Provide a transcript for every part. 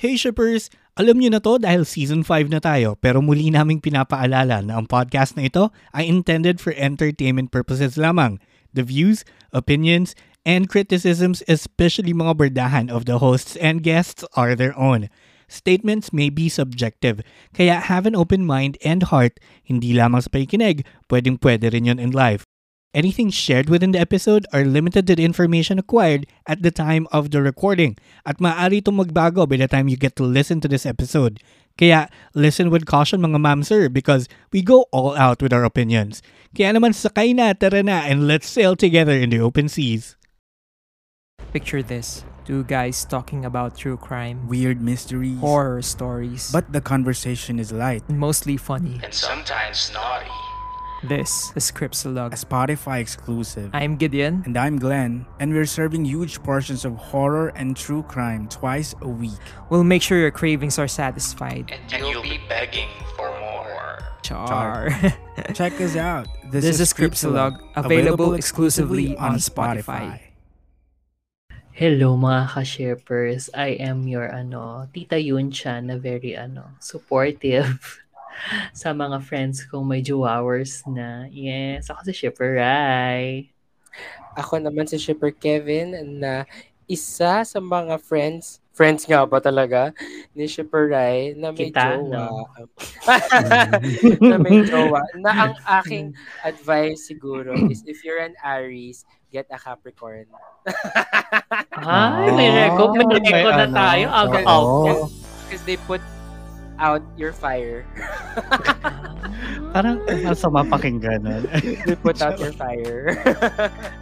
Hey shippers! Alam niyo na to dahil season 5 na tayo pero muli naming pinapaalala na ang podcast na ito ay intended for entertainment purposes lamang. The views, opinions, and criticisms especially mga berdahan of the hosts and guests are their own. Statements may be subjective, kaya have an open mind and heart, hindi lamang sa pakikinig, pwedeng pwede rin yun in life. Anything shared within the episode are limited to the information acquired at the time of the recording at maaari itong magbago by the time you get to listen to this episode. Kaya listen with caution mga ma'am sir because we go all out with our opinions. Kaya naman sakay na, tara na, and let's sail together in the open seas. Picture this two guys talking about true crime, Weird mysteries. horror stories, But the conversation is light. mostly funny. and sometimes naughty. This is Cripsalog. A Spotify exclusive. I'm Gideon. And I'm Glenn, and we're serving huge portions of horror and true crime twice a week. We'll make sure your cravings are satisfied. And you'll be begging for more. Char. Check us out. This is Cripsalog, available exclusively on Spotify. Hello mga ka-shippers. I am your ano, Tita Yunchan na very ano, supportive sa mga friends kong may hours na. Yes, ako si Shipper Rai. Ako naman si Shipper Kevin na isa sa mga friends, friends nga ba talaga, ni Shipper Rai na may Kita, jowa. no? na may jowa. Na ang aking advice siguro is if you're an Aries, get a Capricorn. Ay, may Ah, record, may record na ano. tayo. Aga Oo. out. Because they put out your fire. Parang masama pakinggan. nun. they put out your fire.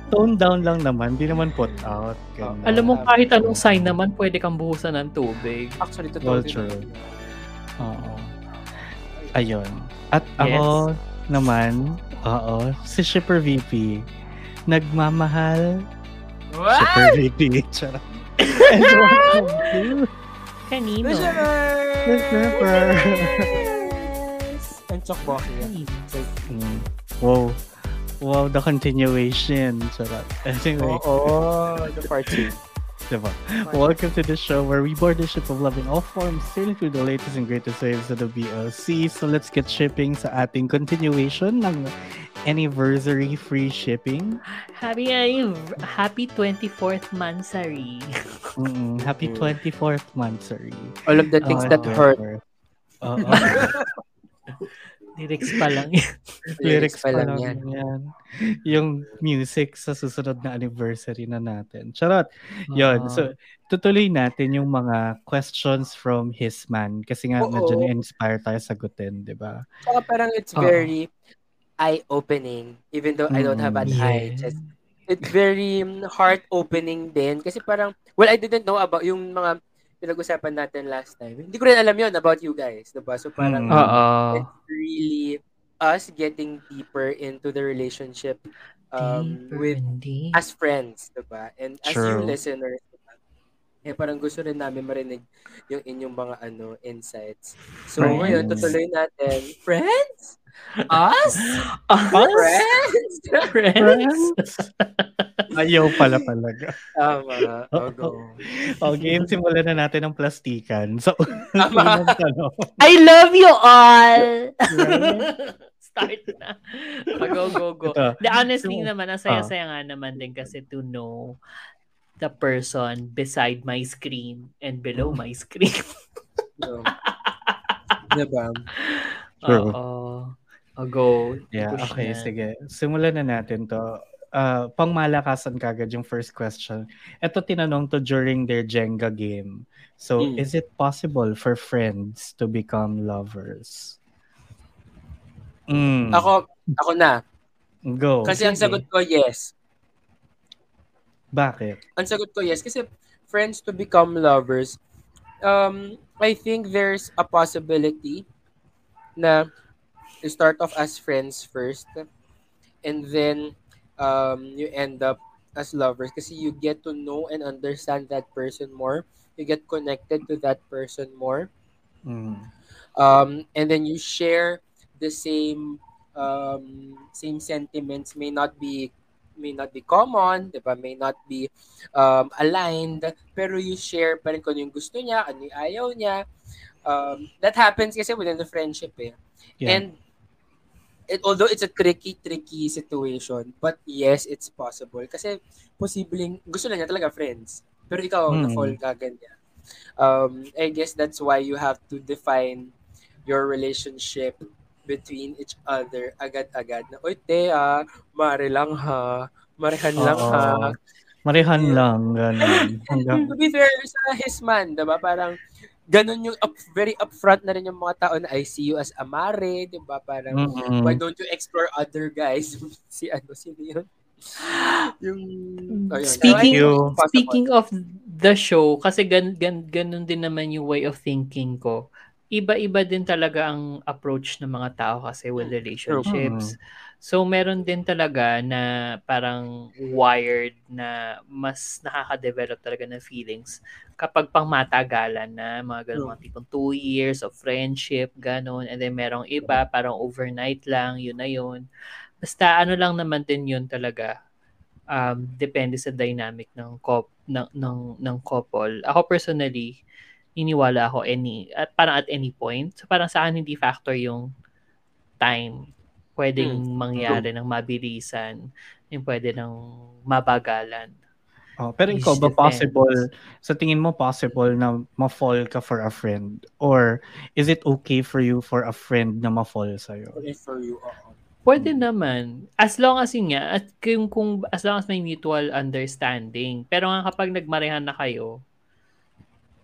Tone down lang naman, di naman put out. Ganun. Alam mo, kahit anong sign naman, pwede kang buhusan ng tubig. Actually, totoo Well, din true. Oo. Ayun. At ako naman, oo, si Shipper VP, nagmamahal What? Shipper VP. Charot. And welcome to Kanino? the Shipper. Ang chokboki. Mm. Wow. Wow, the continuation. Charot. Anyway, Oo, the part 2. Diba? Welcome to the show where we board the ship of love in all forms, sailing through the latest and greatest waves of the BLC. So let's get shipping sa ating continuation ng anniversary free shipping. Happy, uh, happy 24th Mansari. Mm-mm. Happy Mm. 24th month, sorry. All of the things Oh, that hurt. Oo. Lyrics pa lang yan. Lyrics pa lang yan. yan. Yung music sa susunod na anniversary na natin. Charot. Yun. Ah. So, tutuloy natin yung mga questions from his man. Kasi nga, Oo. medyo na-inspire tayo sagutin, di ba? Saka parang it's Oo. very eye-opening even though I don't have an Mm, eye. Just, it's very mm, heart-opening din. Kasi parang, well, I didn't know about yung mga pinag-usapan natin last time. Hindi ko rin alam yon about you guys. Diba? So parang, Mm. Oo. it's really us getting deeper into the relationship um, Deeper with as friends, diba? And as True. you listeners? Eh parang gusto rin namin marinig yung inyong mga ano insights. So Friends. ngayon, tutuloy natin. Friends? Us? Us? Friends? Friends? Ayaw pala talaga. Tama. Oh, go. Okay, simulan na natin ang plastikan. So, Tama. I love you all! Start na. Ah, go, go, go. Ito. The honestly So, naman, ang saya-saya nga naman din kasi to know the person beside my screen and below my screen. So, diba? True. Oo. Go. Yeah, Push okay, na. sige. Simulan na natin to. Uh, pangmalakasan kagad yung first question. Ito tinanong to during their Jenga game. So, Mm. is it possible for friends to become lovers? Mm. Ako, ako na. Go. Kasi ang Sige. sagot ko, yes. Bakit? Ang sagot ko, yes. Kasi friends to become lovers, um, I think there's a possibility na you start off as friends first and then um, you end up as lovers kasi you get to know and understand that person more. You get connected to that person more. Mm. Um, and then you share the same um, same sentiments may not be may not be common, 'di ba? May not be um, aligned, pero you share pa rin kung ano yung gusto niya, ano yung ayaw niya. Um, that happens kasi within the friendship eh. Yeah. And it, although it's a tricky, tricky situation, but yes, it's possible. Kasi posibleng gusto lang niya talaga friends. Pero ikaw, Hmm. na-fall ka ganyan. Um, I guess that's why you have to define your relationship between each other agad-agad na, Uy, te ah, mare lang ha, marehan lang ha. Marihan lang, ganun. Hanggang, To be fair sa his man, diba? Parang ganun yung up, very upfront na rin yung mga tao na I see you as a mare, diba? Parang Mm-mm. why don't you explore other guys? si ano, sino yun? yung, ayun. Speaking you. Speaking of the show, kasi gan, gan, ganun din naman yung way of thinking ko. Iba-iba din talaga ang approach ng mga tao kasi with relationships. So meron din talaga na parang wired na mas nakaka-develop talaga ng feelings kapag pang matagalan na mga ganun, mga tipong two years of friendship, ganun. And then merong iba, parang overnight lang, yun na yun. Basta ano lang naman din yun talaga. Um, depende sa dynamic ng cop ng ng ng couple. Ako personally, iniwala ako any at parang at any point. So parang sa akin hindi factor yung time. Pwedeng mangyari ng mabilisan, yung pwede ng mabagalan. Oh, pero ikaw ba possible, sa tingin mo possible na ma-fall ka for a friend? Or is it okay for you for a friend na ma-fall sa'yo? for you. Pwede naman. As long as yun nga, at kung, kung, as long as may mutual understanding. Pero nga kapag nagmarehan na kayo,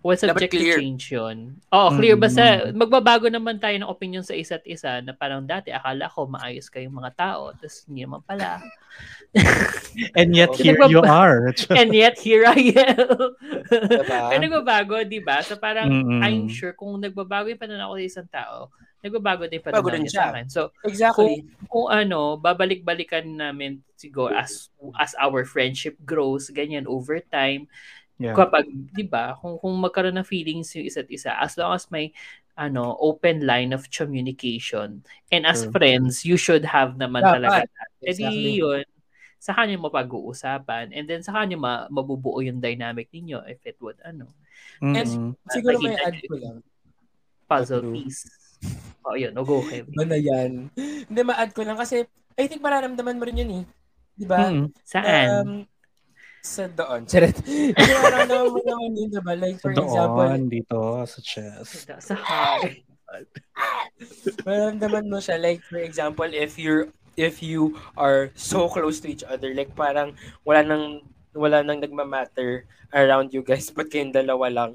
well, subject to clear. change yun. Oo, clear. Basta Mm. magbabago naman tayo ng opinion sa isa't isa na parang dati akala ko maayos kayong mga tao. Tapos hindi naman pala. And yet Okay. here you are. And yet, here I am. Diba? Pero nagbabago, di ba? So parang, Mm-mm. I'm sure kung nagbabago yung pananaw ko sa isang tao, nagbabago din pananaw din niya siya. sa akin. So, Exactly. kung ano, babalik-balikan namin siguro as as our friendship grows, ganyan over time. Yeah. Kapag, 'di ba, kung kung magkaroon ng feelings yung isa't isa, as long as may ano, open line of communication. And as True. friends, you should have naman Dapat. talaga. Exactly. di yun, sa kanya mapag-uusapan. And then sa kanya ma- mabubuo yung dynamic ninyo if it would, ano, Mm-mm. Siguro may add ko lang. puzzle True. piece. O, yun. O, go, Kevin. Na yan? Hindi, ma-add ko lang kasi I think mararamdaman mo rin yun eh. Di ba? Mm-mm. Saan? Um, sa doon. Charot. Hindi, mararamdaman mo naman yun, diba? Like, for So example, doon, dito, sa chest. sa, sa heart. mararamdaman mo siya. Like, for example, if you're if you are so close to each other, like parang wala nang wala nang nagma-matter around you guys, but kayong dalawa lang.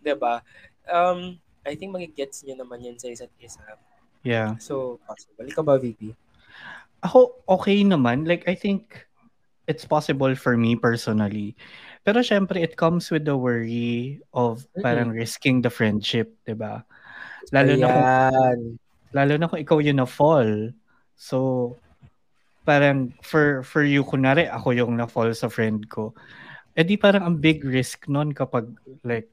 'Di ba? Um, I think magigets niyo naman yan sa isa't isa. Yeah. So, possible. Ikaw ba, VP? Ako, okay naman. Like, I think it's possible for me personally. Pero syempre, it comes with the worry of parang risking the friendship, di ba? Lalo na kung Ayan. lalo na kung ikaw yung na-fall. So, parang for for you, kunwari, ako yung na-fall sa friend ko. Eh di parang ang big risk nun kapag like.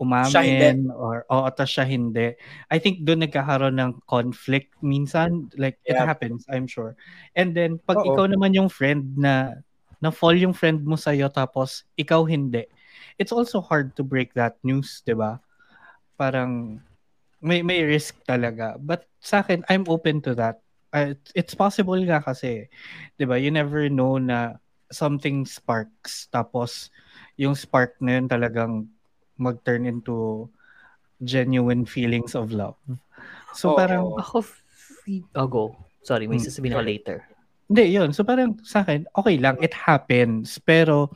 Umamin or o ata siya hindi. I think doon nagkakaroon ng conflict minsan. Like, it Yeah. happens, I'm sure. And then, pag Oo. ikaw naman yung friend na na-fall yung friend mo sa'yo tapos ikaw hindi, it's also hard to break that news, di ba? Parang may may risk talaga. But sa akin, I'm open to that. Uh, it's- it's possible nga kasi, 'di ba? You never know na something sparks tapos yung spark na yun talagang mag-turn into genuine feelings of love. So Oo. parang Ako, f- oh, go. Sorry, may Hmm. sasabihin ako later. hindi yun. So parang sa akin, okay lang, it happens. Pero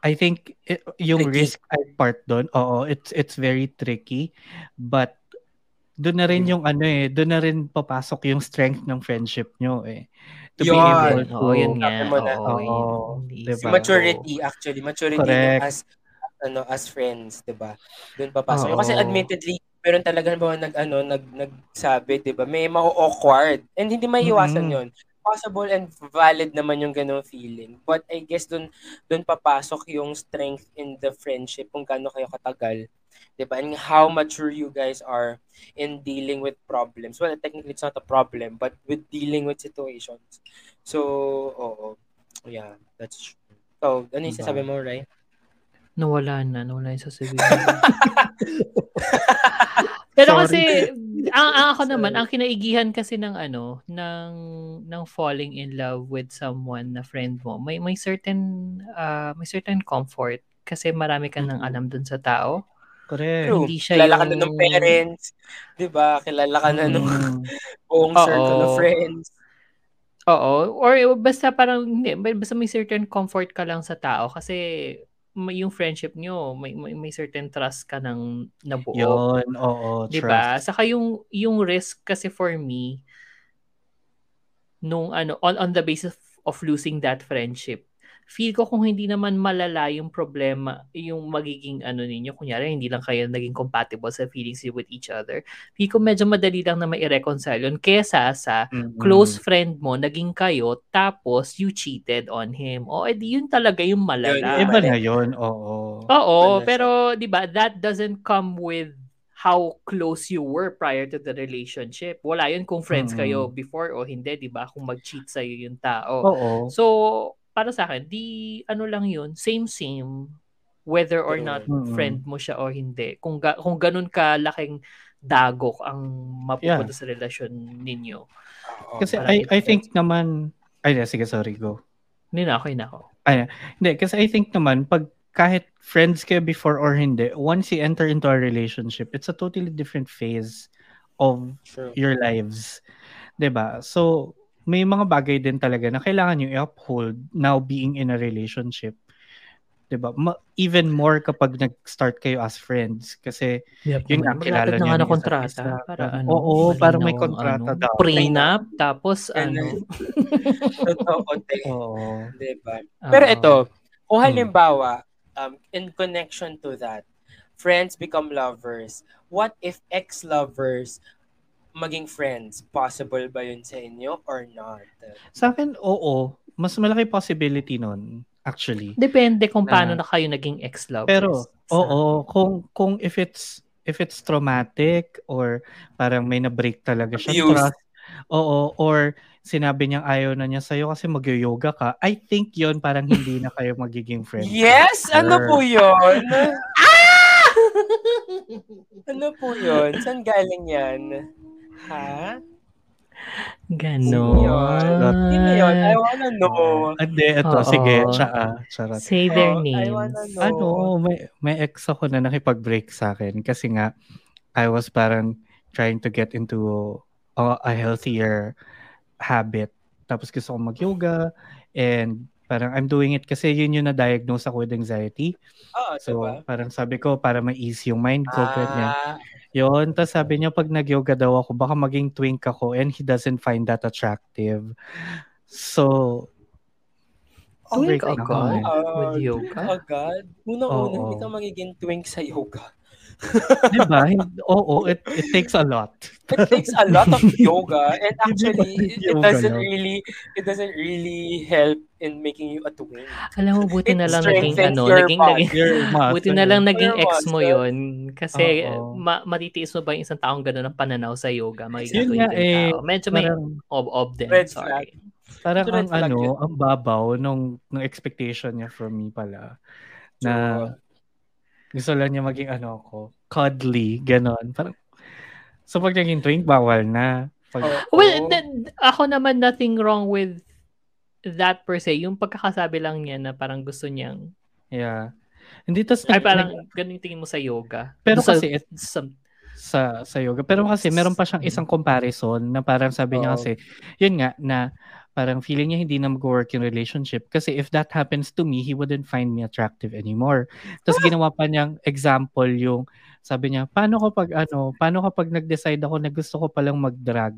I think it- yung Tricky. risk part doon, oo, it's it's very tricky. But doon na rin Hmm. yung ano eh, doon na rin papasok yung strength ng friendship nyo eh. To be Yun. able to Oo, yun nga. Oo, Oo, hindi diba? maturity actually maturity Correct. as ano as friends 'di ba doon papasok Oo. kasi admittedly meron talaga ba nag ano nag nagsabi 'di ba may mau-awkward and hindi maiiwasan Mhm. 'yon possible and valid naman yung ganung feeling but I guess doon doon papasok yung strength in the friendship kung gaano kayo katagal 'di ba and how mature you guys are in dealing with problems well technically it's not a problem but with dealing with situations so oo Yeah, that's true. So, ano yung Diba? sasabi mo, Ray? Nawala na, nawala yung sasabihin. Pero Sorry. kasi ang, ang ako naman, ang kinaigihan kasi ng ano, ng ng falling in love with someone na friend mo, may may certain uh, may certain comfort kasi marami ka nang alam dun sa tao. Correct. True. Hindi siya Kilala ka yung- na ng parents. Di ba? Kilala ka na ng Mm. buong Oo. circle of friends. Oo, or basta parang hindi, basta may certain comfort ka lang sa tao kasi may yung friendship nyo, may, may, may certain trust ka ng nabuo. Yun, oo, 'Di trust. ba? Saka yung yung risk kasi for me nung ano on on the basis of losing that friendship. Feel ko kung hindi naman malala yung problema, yung magiging ano ninyo, kunyari hindi lang kayo naging compatible sa feelings you with each other. Feel ko medyo madali lang na mai-reconcile yun kesa sa Mm-mm. close friend mo, naging kayo, tapos you cheated on him. O, edi yun talaga yung malala. Yun, Iba na yun, oo. Oo, pero 'di ba, that doesn't come with how close you were prior to the relationship. Wala 'yun kung friends Mm. kayo before o hindi, 'di ba? Kung mag-cheat sa yung tao. Oo. So, para sa akin, di ano lang 'yun, same same whether or not Mm. friend mo siya o hindi. Kung ga- kung ganun ka laking dagok ang mapupunta sa relasyon ninyo. Kasi I, I think naman, ay, sige, sorry, go. Hindi na ako, hindi na ako. Hindi, kasi I think naman, pag kahit friends kayo before or hindi, once you enter into a relationship, it's a totally different phase of True. your lives. 'Di ba So, may mga bagay din talaga na kailangan nyo i-uphold now being in a relationship. 'Di ba Ma- even more kapag nag-start kayo as friends. Kasi, yun nga, kilala Malapit na niyo nga na yung isa't kontrata. Para ano, Oo, parang may kontrata ano, daw. Prenup, tapos ano. Totoo, te. Oo. Di ba? Pero oo. ito, kung Hmm. halimbawa, um, in connection to that, friends become lovers. What if ex-lovers maging friends? Possible ba yun sa inyo or not? Sa akin, oo. Mas malaki possibility nun, actually. Depende kung paano Na- na kayo naging ex-lovers. Pero, Sa- oo, kung, kung if it's, if it's traumatic or parang may na-break talaga siya Abuse. trust, oo, or sinabi niyang ayaw na niya sa'yo kasi mag-yoga ka, I think yon parang hindi na kayo magiging friends. Yes! Ano Sure. po yun? ano po yun? Saan galing yan? Ha? Ganon. Sino yun? I wanna know. Hindi, ito, Oo. sige, siya, ah, charot. Say their Oh, I wanna names. know. Ano, may, may ex ako na nakipag-break sa akin kasi nga, I was parang trying to get into a, a healthier habit. Tapos gusto ko mag-yoga and parang I'm doing it kasi yun yung na-diagnose ako with anxiety. Oo, So, diba? parang sabi ko, para ma-ease yung mind ko. Ah, Yun, tapos sabi niya, pag nag-yoga daw ako, baka maging twink ako and he doesn't find that attractive. So, Twink break na ako agad? eh. With yoga? Agad? Unang-una, Oo. hindi ka magiging twink sa yoga. Diba? Hin- Oo, it, it takes a lot. It takes a lot of yoga and actually it, doesn't really it doesn't really help in making you a twink. Alam mo, buti It na lang naging ano, naging, body. naging buti na lang naging ex mo yun. Kasi Oo. ma- matitiis mo ba yung isang taong gano'n ang pananaw sa yoga? Yun Magiging nga twink yung eh, tao. Medyo may Parang, ob-ob din. Red sorry. parang Ito red ang flag ano, yun. ang babaw nung, nung expectation niya from me pala. Na gusto lang niya maging ano ko, cuddly, ganon. Parang, so pag naging twink, bawal na. Pag, Oo. Well, th- ako naman nothing wrong with that per se. Yung pagkakasabi lang niya na parang gusto niyang yeah. Hindi tas ay nag- parang nag- ganun tingin mo sa yoga. Pero Sa- kasi it- sa- sa sa yoga. Pero kasi meron pa siyang isang comparison na parang sabi niya Oo. kasi, yun nga, na parang feeling niya hindi na mag-work yung relationship kasi if that happens to me, he wouldn't find me attractive anymore. Tapos ginawa pa niyang example yung, sabi niya, paano kapag ano, paano kapag nag-decide ako na gusto ko palang mag-drag?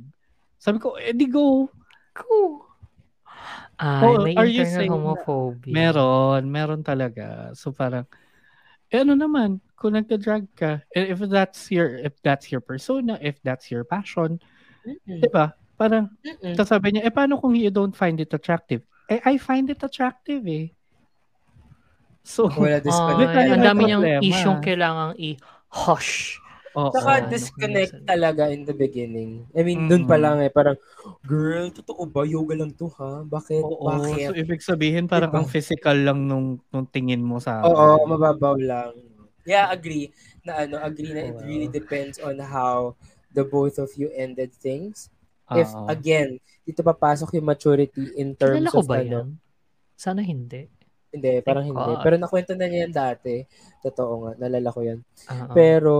Sabi ko, eh di go. Ko. Ay, Oh, may are you saying homophobia. Meron, meron talaga. So parang, eh ano naman, kung nagda-drag ka, eh, if that's your, if that's your persona, if that's your passion, Mm-mm. di ba? Parang, Mm-mm. Tapos sabi niya, eh paano kung you don't find it attractive? Eh, I find it attractive eh. So, Wala disconnect. tayo ang dami niyang isyong kailangang i-hush. Oo. Saka ano, disconnect minsan. talaga in the beginning. I mean, dun pa Mm-mm. lang eh, parang, girl, totoo ba? Yoga lang to ha? Bakit? Oo, Bakit? so ibig sabihin parang Diba? ang physical lang nung, nung tingin mo sa Oo, mababaw lang. Yeah, agree na ano, agree na it Oo. really depends on how the both of you ended things. If Oo. again, dito papasok yung maturity in terms Kilala ko of ba ano. yan? Sana hindi. Hindi, parang Thank hindi. God. Pero nakwento na niya yan dati. Totoo nga, nalala ko yan. Oo. Pero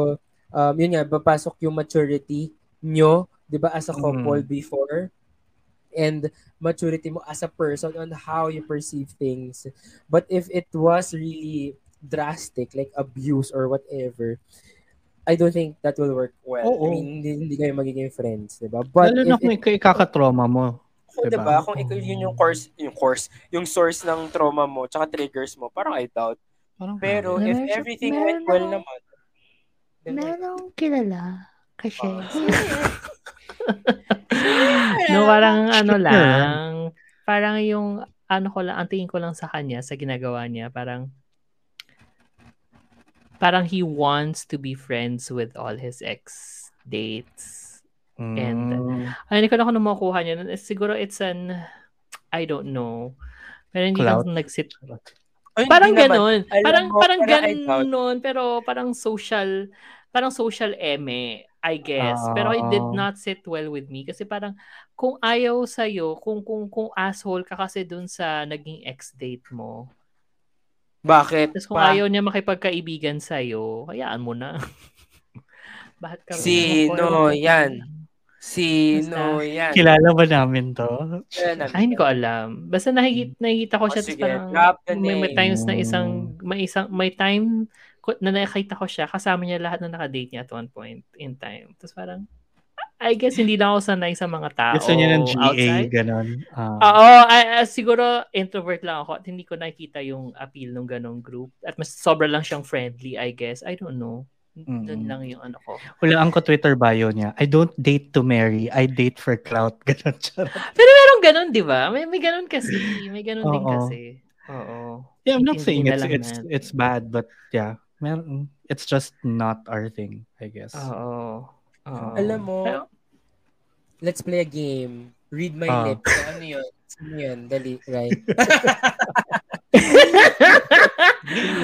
um yun nga, papasok yung maturity nyo, 'di ba, as a Mm. couple before and maturity mo as a person on how you perceive things. But if it was really drastic like abuse or whatever, I don't think that will work well. Oo. I mean, hindi, hindi kayo magiging friends, 'di ba? But Lalo na kung ikaw ikakatrauma mo. diba? 'di ba, kung ikaw yun yung course, yung course, yung source ng trauma mo, tsaka triggers mo, parang I doubt. Parang, Pero Meron if everything meron went well naman, Meron akong kilala. Kasi, No, parang ano lang, parang yung ano ko lang, ang tingin ko lang sa kanya, sa ginagawa niya, parang parang he wants to be friends with all his ex-dates. And, Mm. Ay, hindi ko na kung makukuha niya. Eh, Siguro it's an, I don't know. Pero hindi Clout? lang nag-sit. Ay, Parang hindi naman. Parang, mo, parang ganon. Pero parang social, parang social eme, I guess. Pero it did Oo. not sit well with me. Kasi parang, kung ayaw sa'yo, kung, kung, kung asshole ka kasi dun sa naging ex-date mo, Bakit? tapos kung Pa? ayaw niya makipagkaibigan sa'yo, hayaan mo na. Bakit ka Sino Bakit- yan? Sino yan? Kilala ba namin to? Ay, hindi ko alam. Basta nakikita, nakikita ko Oh, siya. tapos sige, parang drop the may, may times na isang, may isang, may time ko- na nakita ko siya, kasama niya lahat na nakadate niya at one point in time. Tapos parang, I guess hindi lang ako sanay sa mga tao Gusto niya ng GA, outside. ganon. Ah. Oo, I- I- siguro introvert lang ako at hindi ko nakikita yung appeal ng ganong group. At mas sobra lang siyang friendly, I guess. I don't know. Doon Mm. lang yung ano ko. Hulaan ko Twitter bio niya. I don't date to marry. I date for clout. Charot. Pero merong ganon, di ba? May, may ganon kasi. May ganon din kasi. Oo. Yeah, I'm not saying na it's it's it's bad, but yeah, meron, it's just not our thing, I guess. Oo. Oo. Alam mo, Pero- let's play a game. Read my Ah. lips. So, ano yun? Ano yun? Dali, right?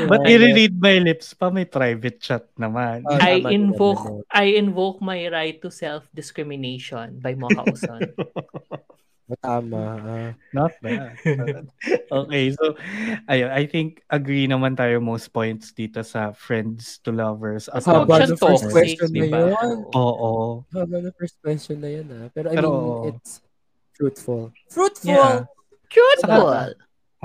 But i-read my lips pa, may private chat naman. Oh, I invoke I invoke my right to self-discrimination by Mocha Uson. Tama. ah. Not bad. okay, so ayun, I think agree naman tayo most points dito sa friends to lovers. As Haba siyang ng first question na di ba? yun. Oo. Haba na first question na yun ah. Pero I Pero, mean, it's fruitful. Fruitful! Yeah. Ball.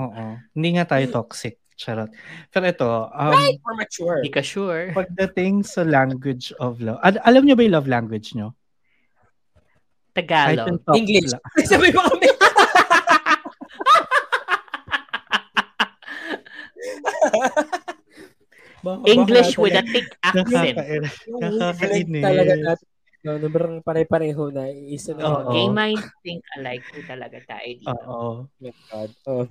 Oo. Hindi nga tayo toxic. Charot. Pero ito, um, Right! Or mature. Hindi ka sure. pagdating sa language of love, al- alam niyo ba yung love language niyo? Tagalog. talk English. Sabay mo kami. English with a thick accent. Nakakainis. talaga natin. No, nabarang pare-pareho na isa na. Oo. Gay mind think alike po talaga tayo dito. Oo. my God. Oh.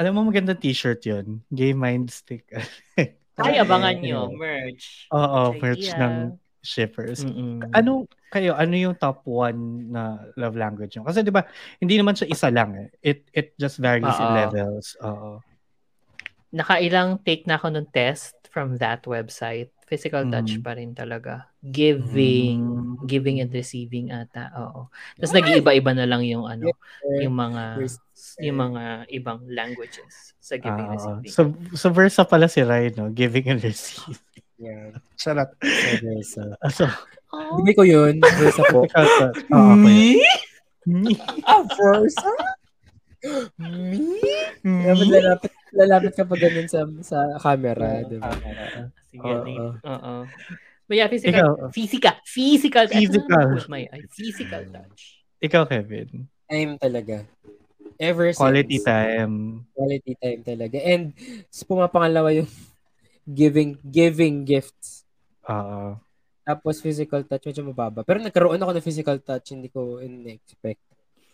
Alam mo magandang t-shirt yun. Gay mind stick. Ay, abangan Okay. nyo. Merch. Oo, merch ng shippers. Mm-mm. Ano kayo, ano yung top one na love language nyo? Kasi 'di ba, hindi naman siya isa lang eh. It it just varies in Oo. levels. Oo. Nakailang take na ako ng test from that website. Physical touch Mhm. pa rin talaga. Giving. Mm. Giving and receiving ata. Oo. Tapos nag-iiba-iba na lang yung ano, yung mga yung mga ibang languages sa giving and Ah, receiving. so, so versa pala si Ryan, no? Giving and receiving. Yan. Charot. Versa. So, Oh, Hindi ko yun. Versa po. Oo, okay. Me? Ah, versa? Me? Dapat lalapit, lalapit ka pa ganun sa, sa camera. Diba? Sige, Oo. But yeah, physical, Ikaw. physical, physical, touch. Physical. With my eye. Physical touch. Ikaw, Kevin. Time talaga. Ever since. Quality time. Quality time talaga. And pumapangalawa yung giving giving gifts. Oo. Tapos physical touch, medyo mababa. Pero nagkaroon ako ng physical touch, hindi ko in-expect.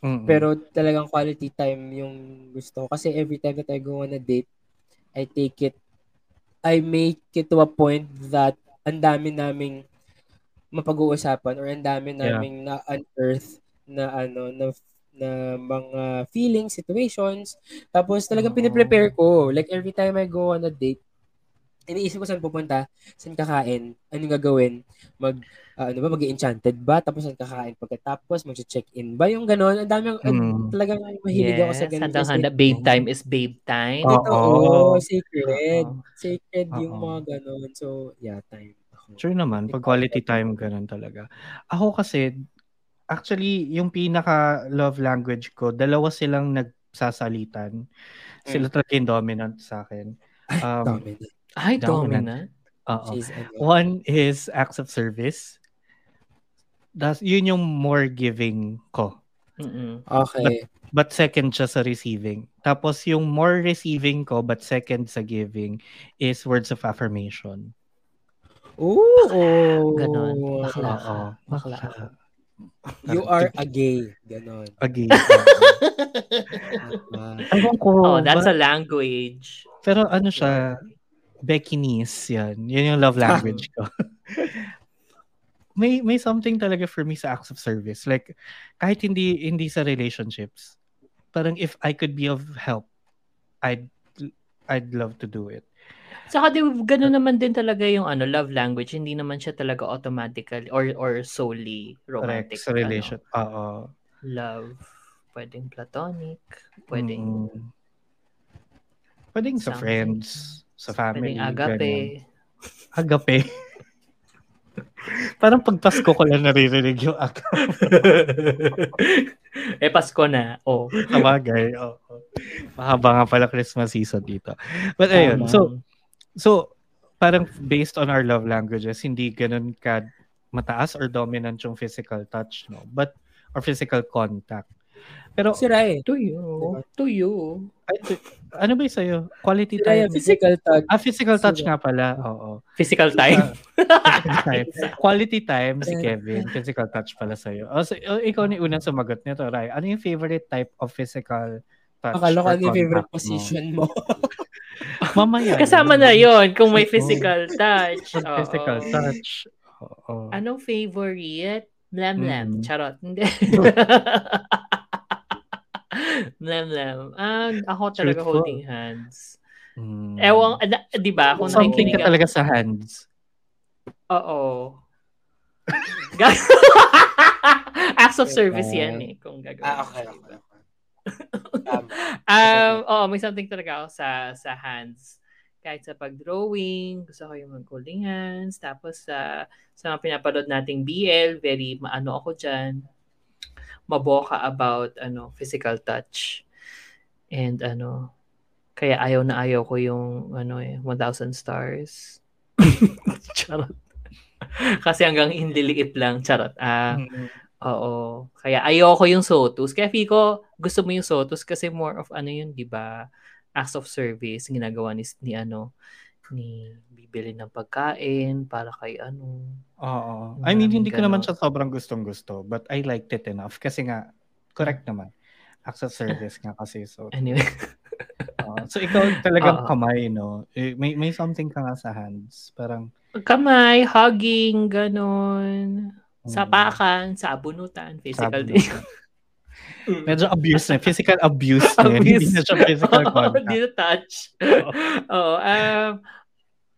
Mm-mm. Pero talagang quality time yung gusto ko. Kasi every time that I go on a date, I take it, I make it to a point that ang dami naming mapag-uusapan or ang dami Yeah. naming na-unearth na ano na na mga feelings, situations. Tapos talagang Oo. piniprepare ko. Like every time I go on a date, iniisip ko saan pupunta, saan kakain, anong gagawin, mag, ah, ano ba, mag-enchanted ba, tapos saan kakain pagkatapos, mag-check-in ba, yung gano'n. Ang dami, Mm. talagang mahilig ako sa Yes, ganun. kasi- handa. Babe time is babe time. Oo. Totoo, sacred. Oo. Sacred yung Oo. mga gano'n. So, yeah, time. Ako. True naman, pag quality time, ganun talaga. Ako kasi, actually, yung pinaka love language ko, dalawa silang nagsasalitan. Sila talaga yung dominant sa akin. Um, Dami na. Ay, Dominant. dominant. oo. One is acts of service. Das, yun yung more giving ko. Mm-mm. okay. But second siya sa receiving. Tapos yung more receiving ko but second sa giving is words of affirmation. Ooh. Ganon. Bakla ka. Oo. Bakla ka. You are a gay. Ganon. Again. Ah, Ewan ko. Oh, that's ba- a language. Pero ano siya, Beckinese yan. Yan yung love language ko. may may something talaga for me sa acts of service. Like, kahit hindi hindi sa relationships, parang if I could be of help, I'd I'd love to do it. Saka di, gano'n naman din talaga yung ano, love language. Hindi naman siya talaga automatically or or solely Correct. romantic. Sa relation. Oo. Ano, love. Pwedeng platonic. Pwedeng, Mm. Pwedeng sa Something. friends, sa family. pwedeng agape. ganun. Agape. Parang pag Pasko ko lang naririnig yung agape. eh, Pasko na. Oh. Sabagay. oo. Mahaba nga pala Christmas season dito. But ayun, Tama. so so parang based on our love languages, hindi ganun ka mataas or dominant yung physical touch, no? But or physical contact. Pero Si Rai. To you. To you. ay, t- ano ba yung sa'yo? Quality Si Rai, time? physical touch. Ah, physical touch Sino? nga pala. Oo. Physical time. Physical time. Quality time si Kevin. Physical touch pala sa'yo. Oh, so, oh, ikaw ni unang sumagot nito, Rai. Ano yung favorite type of physical touch? Akala ko ano yung favorite position mo. Mamaya. Kasama na yon kung may physical touch. Oo. physical touch. Oo. Anong favorite? Blam blam. Mm. Charot. Hindi. Blam blam. Ah, ako talaga Truthful. holding hands. Mm. Ewan, da- di ba? Kung Something nakikinig ka talaga sa hands. Oo. Acts of service yan eh. Kung gagawin. ah, okay. Um, oo, may something talaga ako sa sa hands. Kahit sa pag-drawing, gusto ko yung mag-holding hands. Tapos sa sa mga pinapanood nating BL, very maano ako dyan. Maboka about ano physical touch. And ano, kaya ayaw na ayaw ko yung ano eh, 1,000 stars. Charot. Kasi hanggang inliliit lang. Charot. Ah, Mm. Oo. Kaya ayoko yung Sotus. Kaya ko, gusto mo yung Sotus kasi more of ano yun, di ba? Acts of service, ginagawa ni, ni ano, ni bibili ng pagkain para kay ano. Oo. I mean, hindi ko naman siya sobrang gustong gusto. But I liked it enough. Kasi nga, correct naman. Acts of service nga kasi. So, Anyway. So ikaw talagang Oo. kamay, no? Eh, May, may something ka nga sa hands. Parang, Kamay, hugging, ganon. Mm. Sapakan, sabunutan, physical mo. medyo abuse na. Physical abuse na. yun. Hindi na siya physical contact. Hindi na touch. Oo. Oo. Um,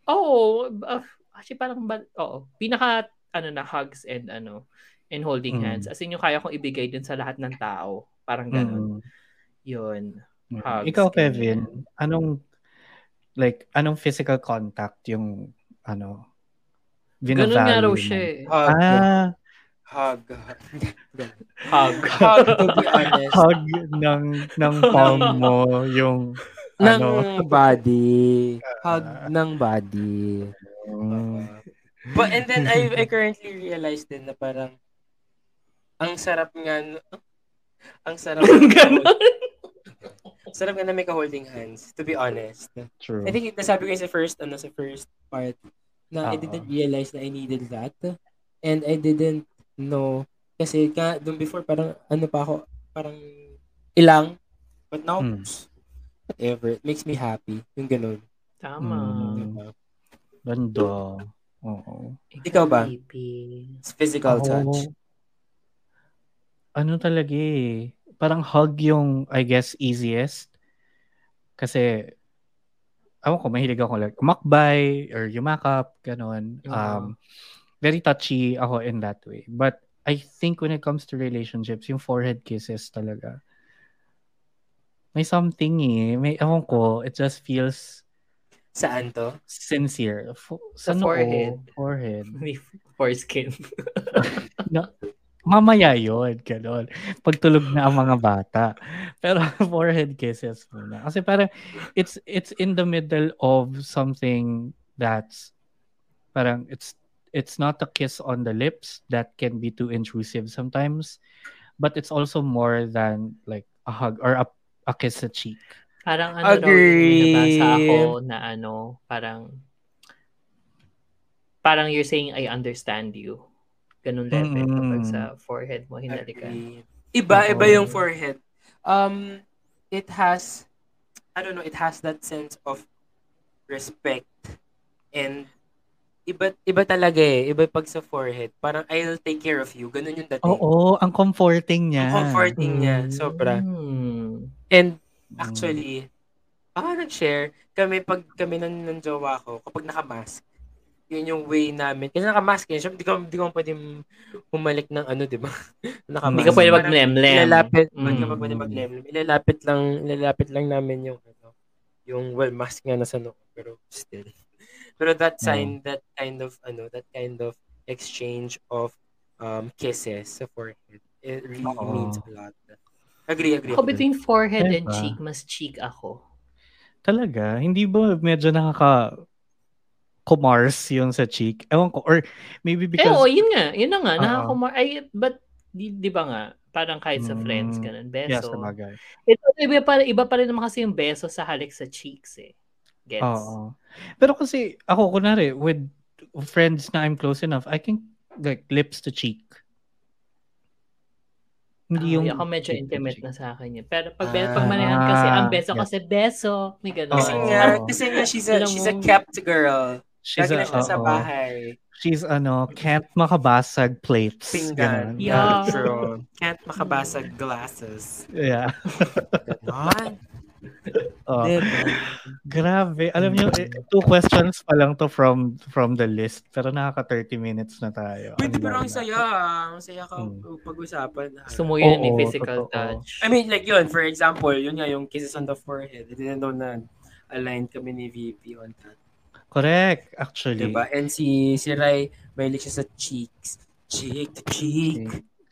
oh, uh, actually parang, ba, oo. Pinaka, ano na, hugs and ano, and Mm. holding hands. As in, yung kaya kong ibigay dun sa lahat ng tao. Parang Mm. ganun. Yun. Mm. Hugs, Ikaw, ganyan. Kevin, anong, like, anong physical contact yung, ano, Ganun nga raw siya eh. Ah, Hug. Hug. Hug, to be honest. hug ng, ng palm mo, yung, ng ano, body. Hug ng body. mm, But and then I I currently realized din na parang ang sarap nga no- ang sarap Ganun. sarap nga na may ka-holding hands to be honest. true. I think nasabi ko sa first ano sa first part na I Oo. didn't realize na I needed that and I didn't know kasi ka doon before parang ano pa ako parang ilang but now Mm. whatever it makes me happy yung ganun Tama. Mm. diba? Ganda. Oo. Ikaw ba? It's physical Ako, touch. Ano talaga eh. Parang hug yung, I guess, easiest. Kasi, ako ko, mahilig ako like, umakbay or yumakap, ganun. Um, very touchy ako in that way. But I think when it comes to relationships, yung forehead kisses talaga. May something eh. May, ewan ko, it just feels Saan to? sincere. Fo- Sa noo, forehead. Forehead. Foreskin. Mamaya yun, gano'n. Pagtulog na ang mga bata. Pero forehead kisses muna. Kasi parang it's it's in the middle of something that's parang it's it's not a kiss on the lips that can be too intrusive sometimes, but it's also more than like a hug or a, a kiss sa cheek. Parang ano daw Agree. yung nabasa ako na ano, parang parang you're saying I understand you. Ganun level Mm-mm. kapag sa forehead mo hinalikan. Agree. Iba, Oo. iba yung forehead. Um, it has, I don't know, it has that sense of respect and iba iba talaga eh. Iba pag sa forehead. Parang I'll take care of you. Ganun yung dating. Oo, ang comforting niya. Ang comforting niya. Sobra. Mm. And Mm. actually, ah, nag-share kami pag kami ng, ng jowa ko, kapag naka-mask, yun yung way namin. Kasi naka-mask yun, syempre, di ko, di ko pwede humalik ng ano, di ba? naka-mask. Hindi ka pwede maglemlem. Ilalapit, Mm. hindi ka pwede maglemlem. Ilalapit lang, ilalapit lang namin yung, ano, yung, well, mask nga nasa noo, pero still. Pero that sign, that kind of, ano, that kind of exchange of um kisses sa forehead, it really Oo. means a lot. Agree, agree. Ako between forehead and Diba? cheek, mas cheek ako. Talaga? Hindi ba medyo nakaka kumars yung sa cheek? Ewan ko. Or maybe Eh, because... oo, yun nga. Yun na nga. Oo. Nakakumar. Ay, but, di, di ba nga? Parang kahit sa friends, Mm, ganun. yeah, Beso. sa bagay. Ito, iba pa, iba pa rin naman kasi yung beso sa halik sa cheeks eh. Gets? Oo. Pero kasi ako, kunwari, with friends na I'm close enough, I can like lips to cheek. Hindi Ah, yung... ako medyo intimate cheek. na sa akin yun. Pero pag, Ah. pag manahan kasi, ang beso Yeah. kasi beso. May ganun. Kasi nga, kasi nga she's a, she's a kept girl. She's, Lagi a, na siya sa bahay. She's ano, can't makabasag plates. Pinggan. Ganon. Yeah. True. Can't makabasag glasses. Yeah. Ganon. Oh. Grabe. Alam niyo, eh, two questions pa lang to from from the list. Pero nakaka 30 minutes na tayo. Pwede Ang pero ang saya. Ang saya ka Hmm. pag-usapan. Gusto mo yun, may Oo, physical totoo. touch. I mean, like yun, for example, yun nga yung kisses on the forehead. I didn't know na aligned kami ni VP on that. Correct, actually. Diba? And si, si Rai, mahilig siya sa cheeks. Cheek to cheek.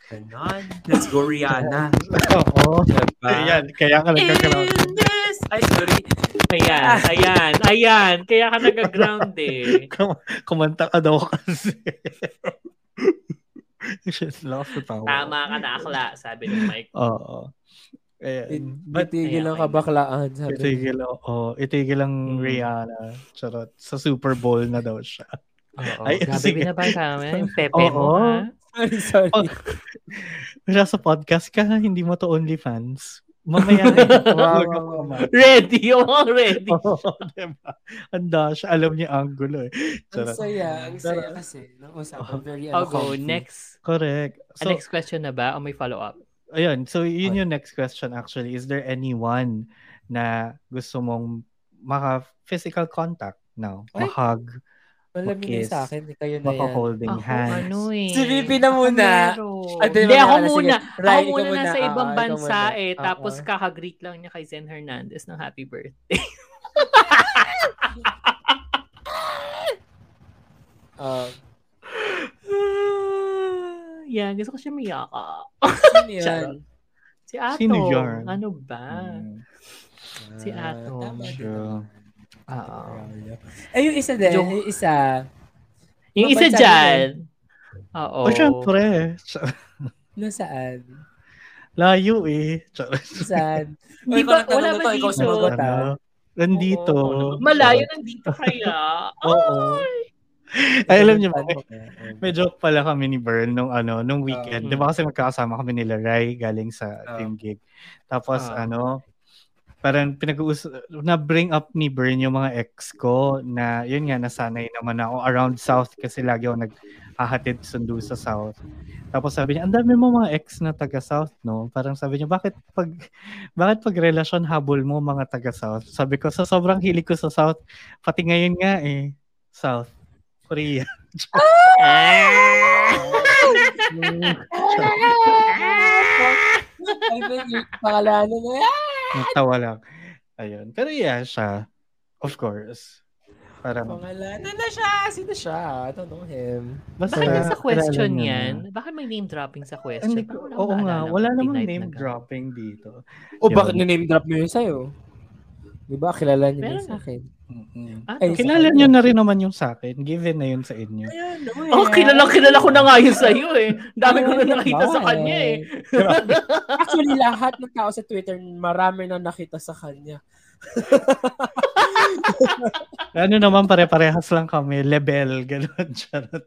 Ganon. Let's go, Rihanna. Oo. Diba? Ayan, kaya ka nagkakaroon. In this... Ay, sorry. Ayan, ayan, ayan. Kaya ka nag-ground eh. Kum- kumanta ka daw kasi. She's lost the power. Tama ka na akla, sabi ni Mike. Oo. Ayan. But, Itigil Ayan, ang kabaklaan. Sabi. itigil, oh, itigil ang Mm. Rihanna. Charot. Sa Super Bowl na daw siya. Oo, Ay, grabe sige. binabasa mo yung pepe mo, Oo. ha? Sorry, sorry. Oh. Wala sa podcast ka, hindi mo to OnlyFans. Mamaya na yun. Tawag ako, ma. Ready, yung ready. Oo, diba? Handa siya. Alam niya ang gulo eh. Ang Charot. saya. Ang saya kasi. Nang usapan. Very I'll go next. Correct. So, next question na ba o may follow-up? ayun. So, yun yung next question actually. Is there anyone na gusto mong maka-physical contact now? Ay. Ma-hug, Malamig Kiss. sa akin. Kayo na yan. maka-holding Ako, hands. ano eh. Si Vivi na muna. Ah, Hindi, ako muna. Ako muna muna. nasa Ah, ibang ikaw bansa eh. Ah, Tapos ah. kakagreet lang niya kay Zen Hernandez ng happy birthday. Um, Yan, gusto ko siya miyaka. sino yan? Si Ato. Sino yan? Ano ba? Mm, Si Ato. din True. naman. Oo. Eh, yung isa din. Yung isa. Yung isa dyan. Oo. Oh, syempre. Nasaan? Layo eh. Saan? Di ba, wala ba Ikaw dito? sumagot ah. Ano? Nandito. Oo. Malayo nandito kaya. Oo. Ay, alam niyo ba, may, may joke pala kami ni Bern nung ano, nung weekend. Ah. Di ba kasi magkakasama kami nila Rai galing sa Ah. team gig. Tapos Ah. ano, parang pinag-uus na bring up ni Bern yung mga ex ko na yun nga nasanay naman ako around south kasi lagi ako naghahatid sundo sa south. Tapos sabi niya, ang dami mo mga ex na taga south, no? Parang sabi niya, bakit pag bakit pag relasyon habol mo mga taga south? Sabi ko, sa sobrang hilig ko sa south, pati ngayon nga eh, south Korea. Ay, yung pangalanan na yan. Natawa lang. Ayun. Pero yeah, siya. Of course. Parang, Pangalanan na siya. Sino siya? I don't know him. basta, Bakit nasa question yan? na. Bakit may name dropping sa question? Hindi ko, oo nga, wala namang name na dropping dito. O bakit Yun. na-name drop mo yun sa'yo? Di ba? Kilala niyo yun sa akin. Ay, okay. Kilala niyo na rin naman yung sa akin. Given na yun sa inyo. Ayan, no, Oh, kilala, kilala ko na nga yun sa'yo eh. Ang Dami ko na nakita sa kanya eh. Actually, lahat ng tao sa Twitter, marami na nakita sa kanya. Ano naman, pare-parehas lang kami. Level, gano'n. Charot.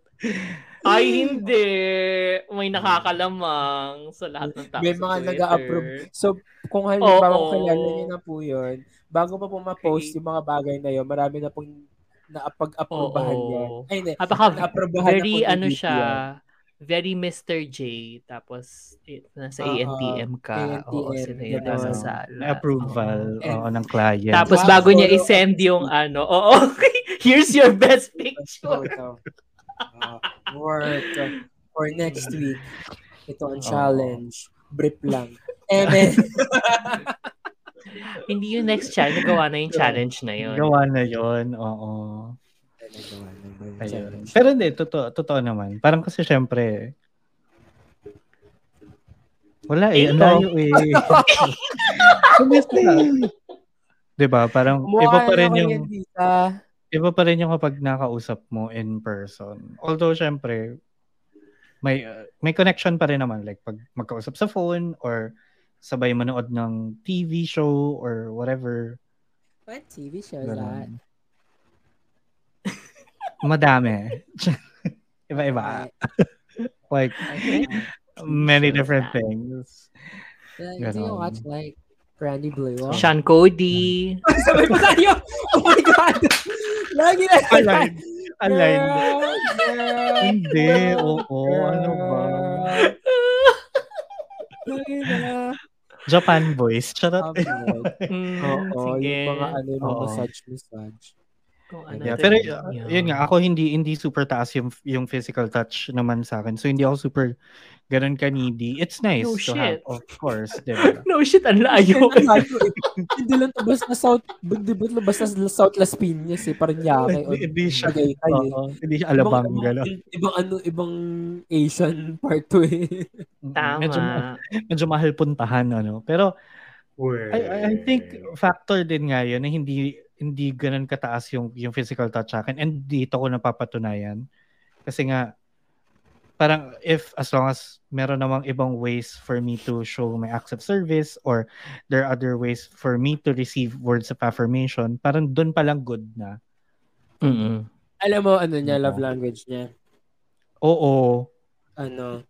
Ay, hindi. May nakakalamang sa lahat ng tao May sa mga Twitter. nag-a-approve. So, kung halimbawa Oo. kilala niyo na po yun, bago pa po ma-post yung mga bagay na yun, marami na pong naapag-aprobahan Oo. yan. Ay, hindi. Napaka Naaprobahan very na ano siya, yan. very Mr. J, tapos nasa Oo, ANTM ka. Oo, ANTM, sila yun nasa sala. Approval And- oo, ng client. Tapos Wow, bago niya i-send yung ano, oo, here's your best picture. Uh, work for next week. Ito ang Oo. challenge. Brief lang. And then, Hindi yung next challenge, gawa na yung challenge na yun. Gawa na yun, oo. Ayun. Pero hindi, totoo, totoo naman. Parang kasi syempre, wala eh, ang layo eh. Kumista. diba? Parang iba pa rin yung iba pa rin yung kapag nakausap mo in person. Although syempre, may uh, may connection pa rin naman like pag magkausap sa phone or sabay manood ng TV show or whatever. What TV show is that? Madami. Iba-iba. like many different things. Uh, do you Ganon. watch like Brandy Blue? Sean Cody. Sabay pa tayo! Oh my God! Lagi na Align. Align. Hindi. Oo. Ano ba? Lagi na. Japan boys. Charot. Um, Oo, sige. yung mga ano, yung mga Oo. massage, massage. Kung ano Yeah, pero yun. uh, yun nga ako hindi hindi super taas yung yung physical touch naman sa akin. So hindi ako super ganun ka needy. It's nice No to shit. have, of course, di ba? No shit, ang layo. Layo eh. Hindi lang to basta South, hindi ba to basta South Las Piñas eh, parang yake. Hindi, hindi siya. Eh. Hindi siya alabang Ibang- gano'n. ibang- Ibang ano, ibang Asian part to eh. Tama. Medyo, medyo mahal puntahan ano. Pero I, I I think factor din nga yun na hindi hindi ganun kataas yung yung physical touch sa akin and dito ko napapatunayan kasi nga parang if as long as meron namang ibang ways for me to show my acts of service or there are other ways for me to receive words of affirmation parang doon pa lang good na Mm-mm. Alam mo, ano niya, Oo. love language niya. oo Ano,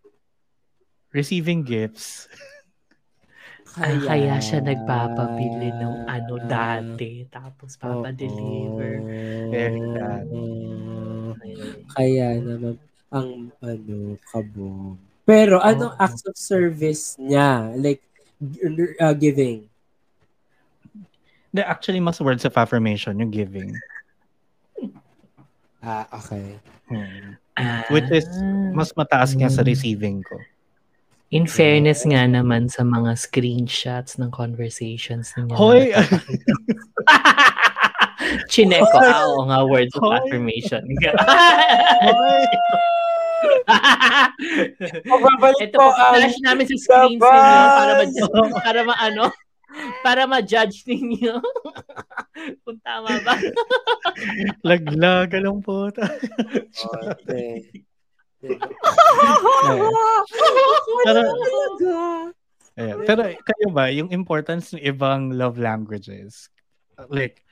receiving gifts Ah, kaya siya nagpapabili ng ano dati, tapos papadeliver. Very bad. Ayun. Kaya naman, ang ano, kabog. Pero ano Oo. acts of service niya? Like, uh, giving. the actually mas words of affirmation yung giving Ah, okay. Hmm. Ah. Which is mas mataas nga sa receiving ko In fairness nga naman sa mga screenshots ng conversations niya. Hoy! Chineko, ah, oo nga, words of Hoy! affirmation. Magbabalik Ito po ang flash namin sa screens Sabay! ninyo para ma para ma ano, para ma-judge ninyo. Kung tama ba? Laglag lang po. Okay. Pero, ayan. Pero kayo ba, yung importance ng ibang love languages, like,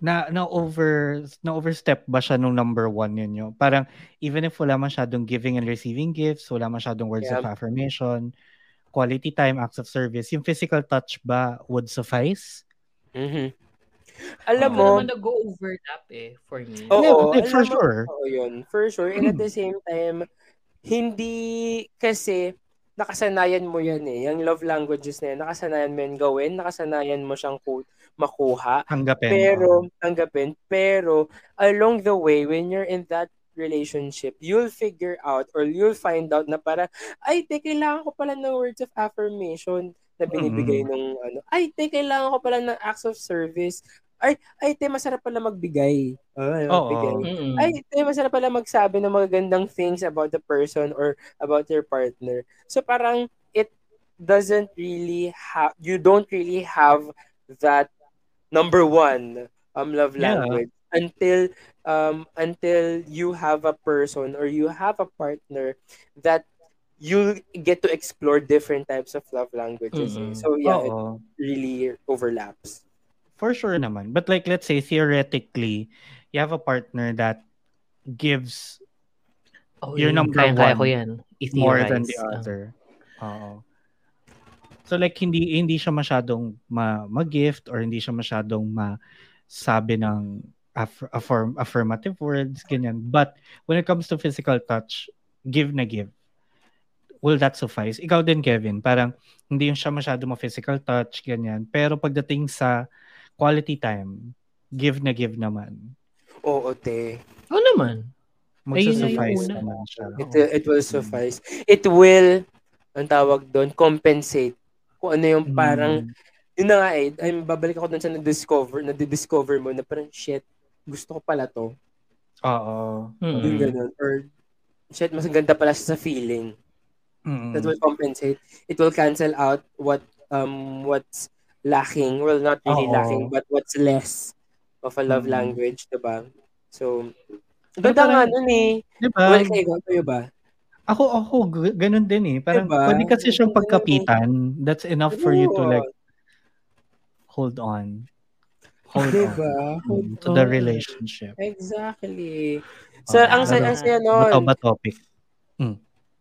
na na over na overstep ba siya nung number one ninyo? Parang even if wala masyadong giving and receiving gifts, wala masyadong words of Yeah. affirmation, quality time, acts of service, yung physical touch ba would suffice? Mhm. Alam mo, naman nag-overlap eh, for me. Oo, Yeah, for mo, sure. oo yun. For sure. And at the same time, hindi kasi nakasanayan mo yan eh. Yung love languages na yan, nakasanayan mo yan gawin, nakasanayan mo siyang ku- makuha. Tanggapin. Pero, tanggapin. Pero, along the way, when you're in that relationship, you'll figure out or you'll find out na para, ay, te, kailangan ko pala ng words of affirmation na binibigay nung ano. Ay, te, kailangan ko pala ng acts of service. Ay, ay, te, masarap pala magbigay. Ay, Oo. magbigay. Mm-mm. Ay, te, masarap pala magsabi ng magagandang things about the person or about your partner. So parang it doesn't really have, you don't really have that number one um love Yeah. language until um until you have a person or you have a partner that you get to explore different types of love languages. Mm-mm. So yeah, it Oo. really overlaps. For sure naman. But like, let's say, theoretically, you have a partner that gives Oh, Your number kaya-kaya one ko yan. more than the other. Oo. So like, hindi hindi siya masyadong ma- mag-gift or hindi siya masyadong masabi ng aff- affirm, affirmative words, ganyan. But when it comes to physical touch, give na give. Will that suffice? Ikaw din, Kevin. Parang hindi yung siya masyado ma-physical touch, ganyan. Pero pagdating sa quality time, give na give naman. Oo, te. Oo naman. Ayun na yung Magsasuffice una. naman siya. It, it will suffice. It will, ang tawag doon, compensate. Kung ano yung parang, Mm. yun na nga eh, ay, babalik ako doon sa na-discover, na-discover mo na parang, shit, gusto ko pala to. Oo. Yung ganun. Or, shit, mas ganda pala siya sa feeling. Mm. That will compensate. It will cancel out what, um, what's lacking. Well, not really Oo. lacking, but what's less of a love Mm. language, diba? So, Pero ganda nga nun eh. Diba? Well, kayo, kayo ba? Ako, ako, ganun din eh. Parang Diba? pwede kasi siyang pagkapitan. That's enough for you to like hold on. Hold Diba? on Hold to the on. relationship. Exactly. So, Oo. ang saya, ang saya nun. Bato ba topic?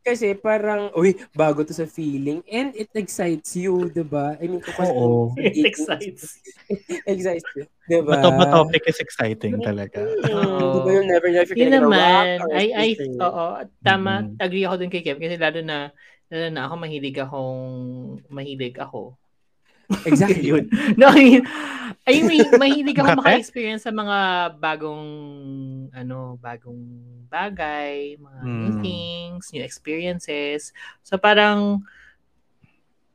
Kasi parang, uy, bago to sa feeling. And it excites you, di ba? I mean, kung Oo. It excites. excites you. Di ba? Bato ba topic is exciting talaga. Mm, Oo. Di ba you'll never know if you're gonna naman, ay, something. oo, tama, Mhm. agree ako dun kay Kev, kasi lalo na, lalo na ako, mahilig akong, mahilig ako. Exactly yun. No, I mean, I mean, mahilig ako maka-experience sa mga bagong, ano, bagong bagay, mga new Mm. things, new experiences. So parang,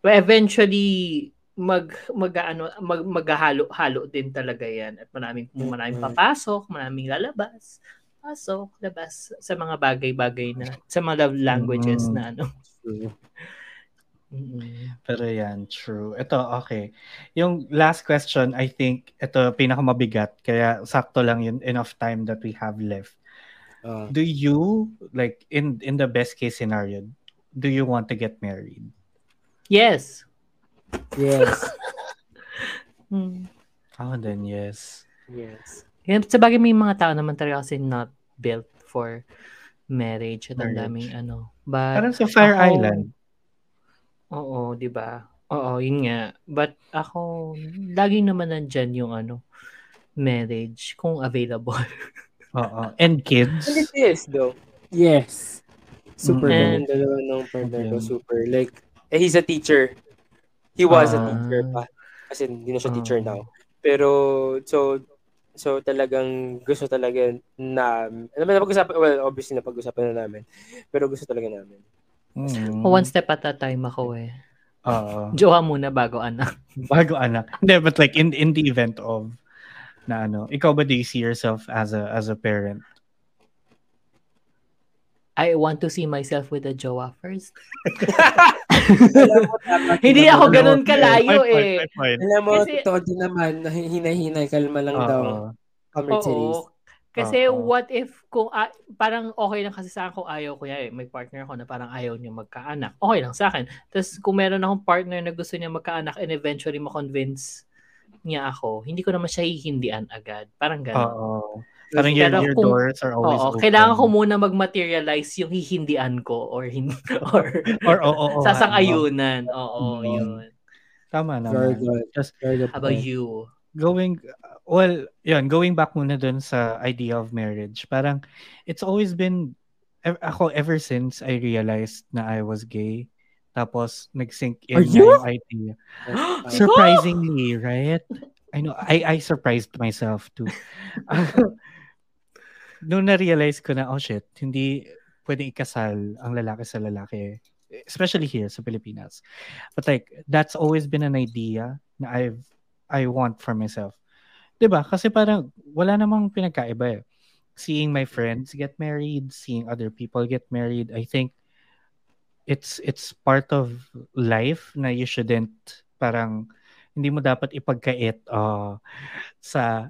eventually, mag mag ano mag maghahalo-halo din talaga yan at maraming maraming Mm. papasok, maraming lalabas. Pasok, labas sa mga bagay-bagay na sa mga love languages Mm. na ano. Mm. Pero yan, true. Ito, okay. Yung last question, I think, ito pinakamabigat. Kaya sakto lang yun, enough time that we have left. Ah. Do you, like, in in the best case scenario, do you want to get married? Yes. yes. Mm. Oh, then yes. Yes. Yan, sa bagay may mga tao naman talaga kasi not built for marriage at ang daming ano. But Parang sa Fire ako- Island. Oo, 'di ba? Oo, yun nga. But ako laging naman nandyan yung ano marriage kung available. Oo. And kids. And it is, though. Yes. Super mm dalawa ng partner ko. Super. Like, eh, he's a teacher. He was a Ah. teacher pa. Kasi hindi na siya teacher Ah. now. Pero, so, so talagang gusto talaga na, alam mo na pag-usapan, well, obviously na pag-usapan na namin. Pero gusto talaga namin. Mm. One step at a time ako eh. Oo. Jowa muna bago anak. Bago anak. Hindi, but like in in the event of na ano, ikaw ba do you see yourself as a as a parent? I want to see myself with a jowa first. Hindi ako ganun kalayo eh. Alam mo, Kasi- totoo din naman, na hinay-hinay, kalma lang Oo. daw. Comrade series. Oo. Kasi Oo. what if kung ah, parang okay lang kasi sa akin kung ayaw ko yan, may partner ako na parang ayaw niya magkaanak. Okay lang sa akin. Tapos kung meron akong partner na gusto niya magkaanak and eventually ma-convince niya ako, hindi ko naman siya hihindian agad. Parang gano'n. Oo. Parang your, your kung- doors are always Oo, open. kailangan ko muna mag-materialize yung hihindian ko or hindi or, Or, oo, oo, oo, sasang-ayunan. Oo, Mm. yun. Tama naman. Very good. Just Very good How about you? Going well yun going back muna dun sa idea of marriage parang it's always been ev- ako ever since I realized na I was gay tapos nag-sink in Are you? yung idea. Surprisingly right? I know I I surprised myself too. Nung na-realize ko na oh shit hindi pwede ikasal ang lalaki sa lalaki especially here sa Pilipinas. But like that's always been an idea na I've I want for myself. 'Di ba? Kasi parang wala namang pinagkaiba eh. Seeing my friends get married, seeing other people get married, I think it's it's part of life na you shouldn't parang hindi mo dapat ipagkait uh, sa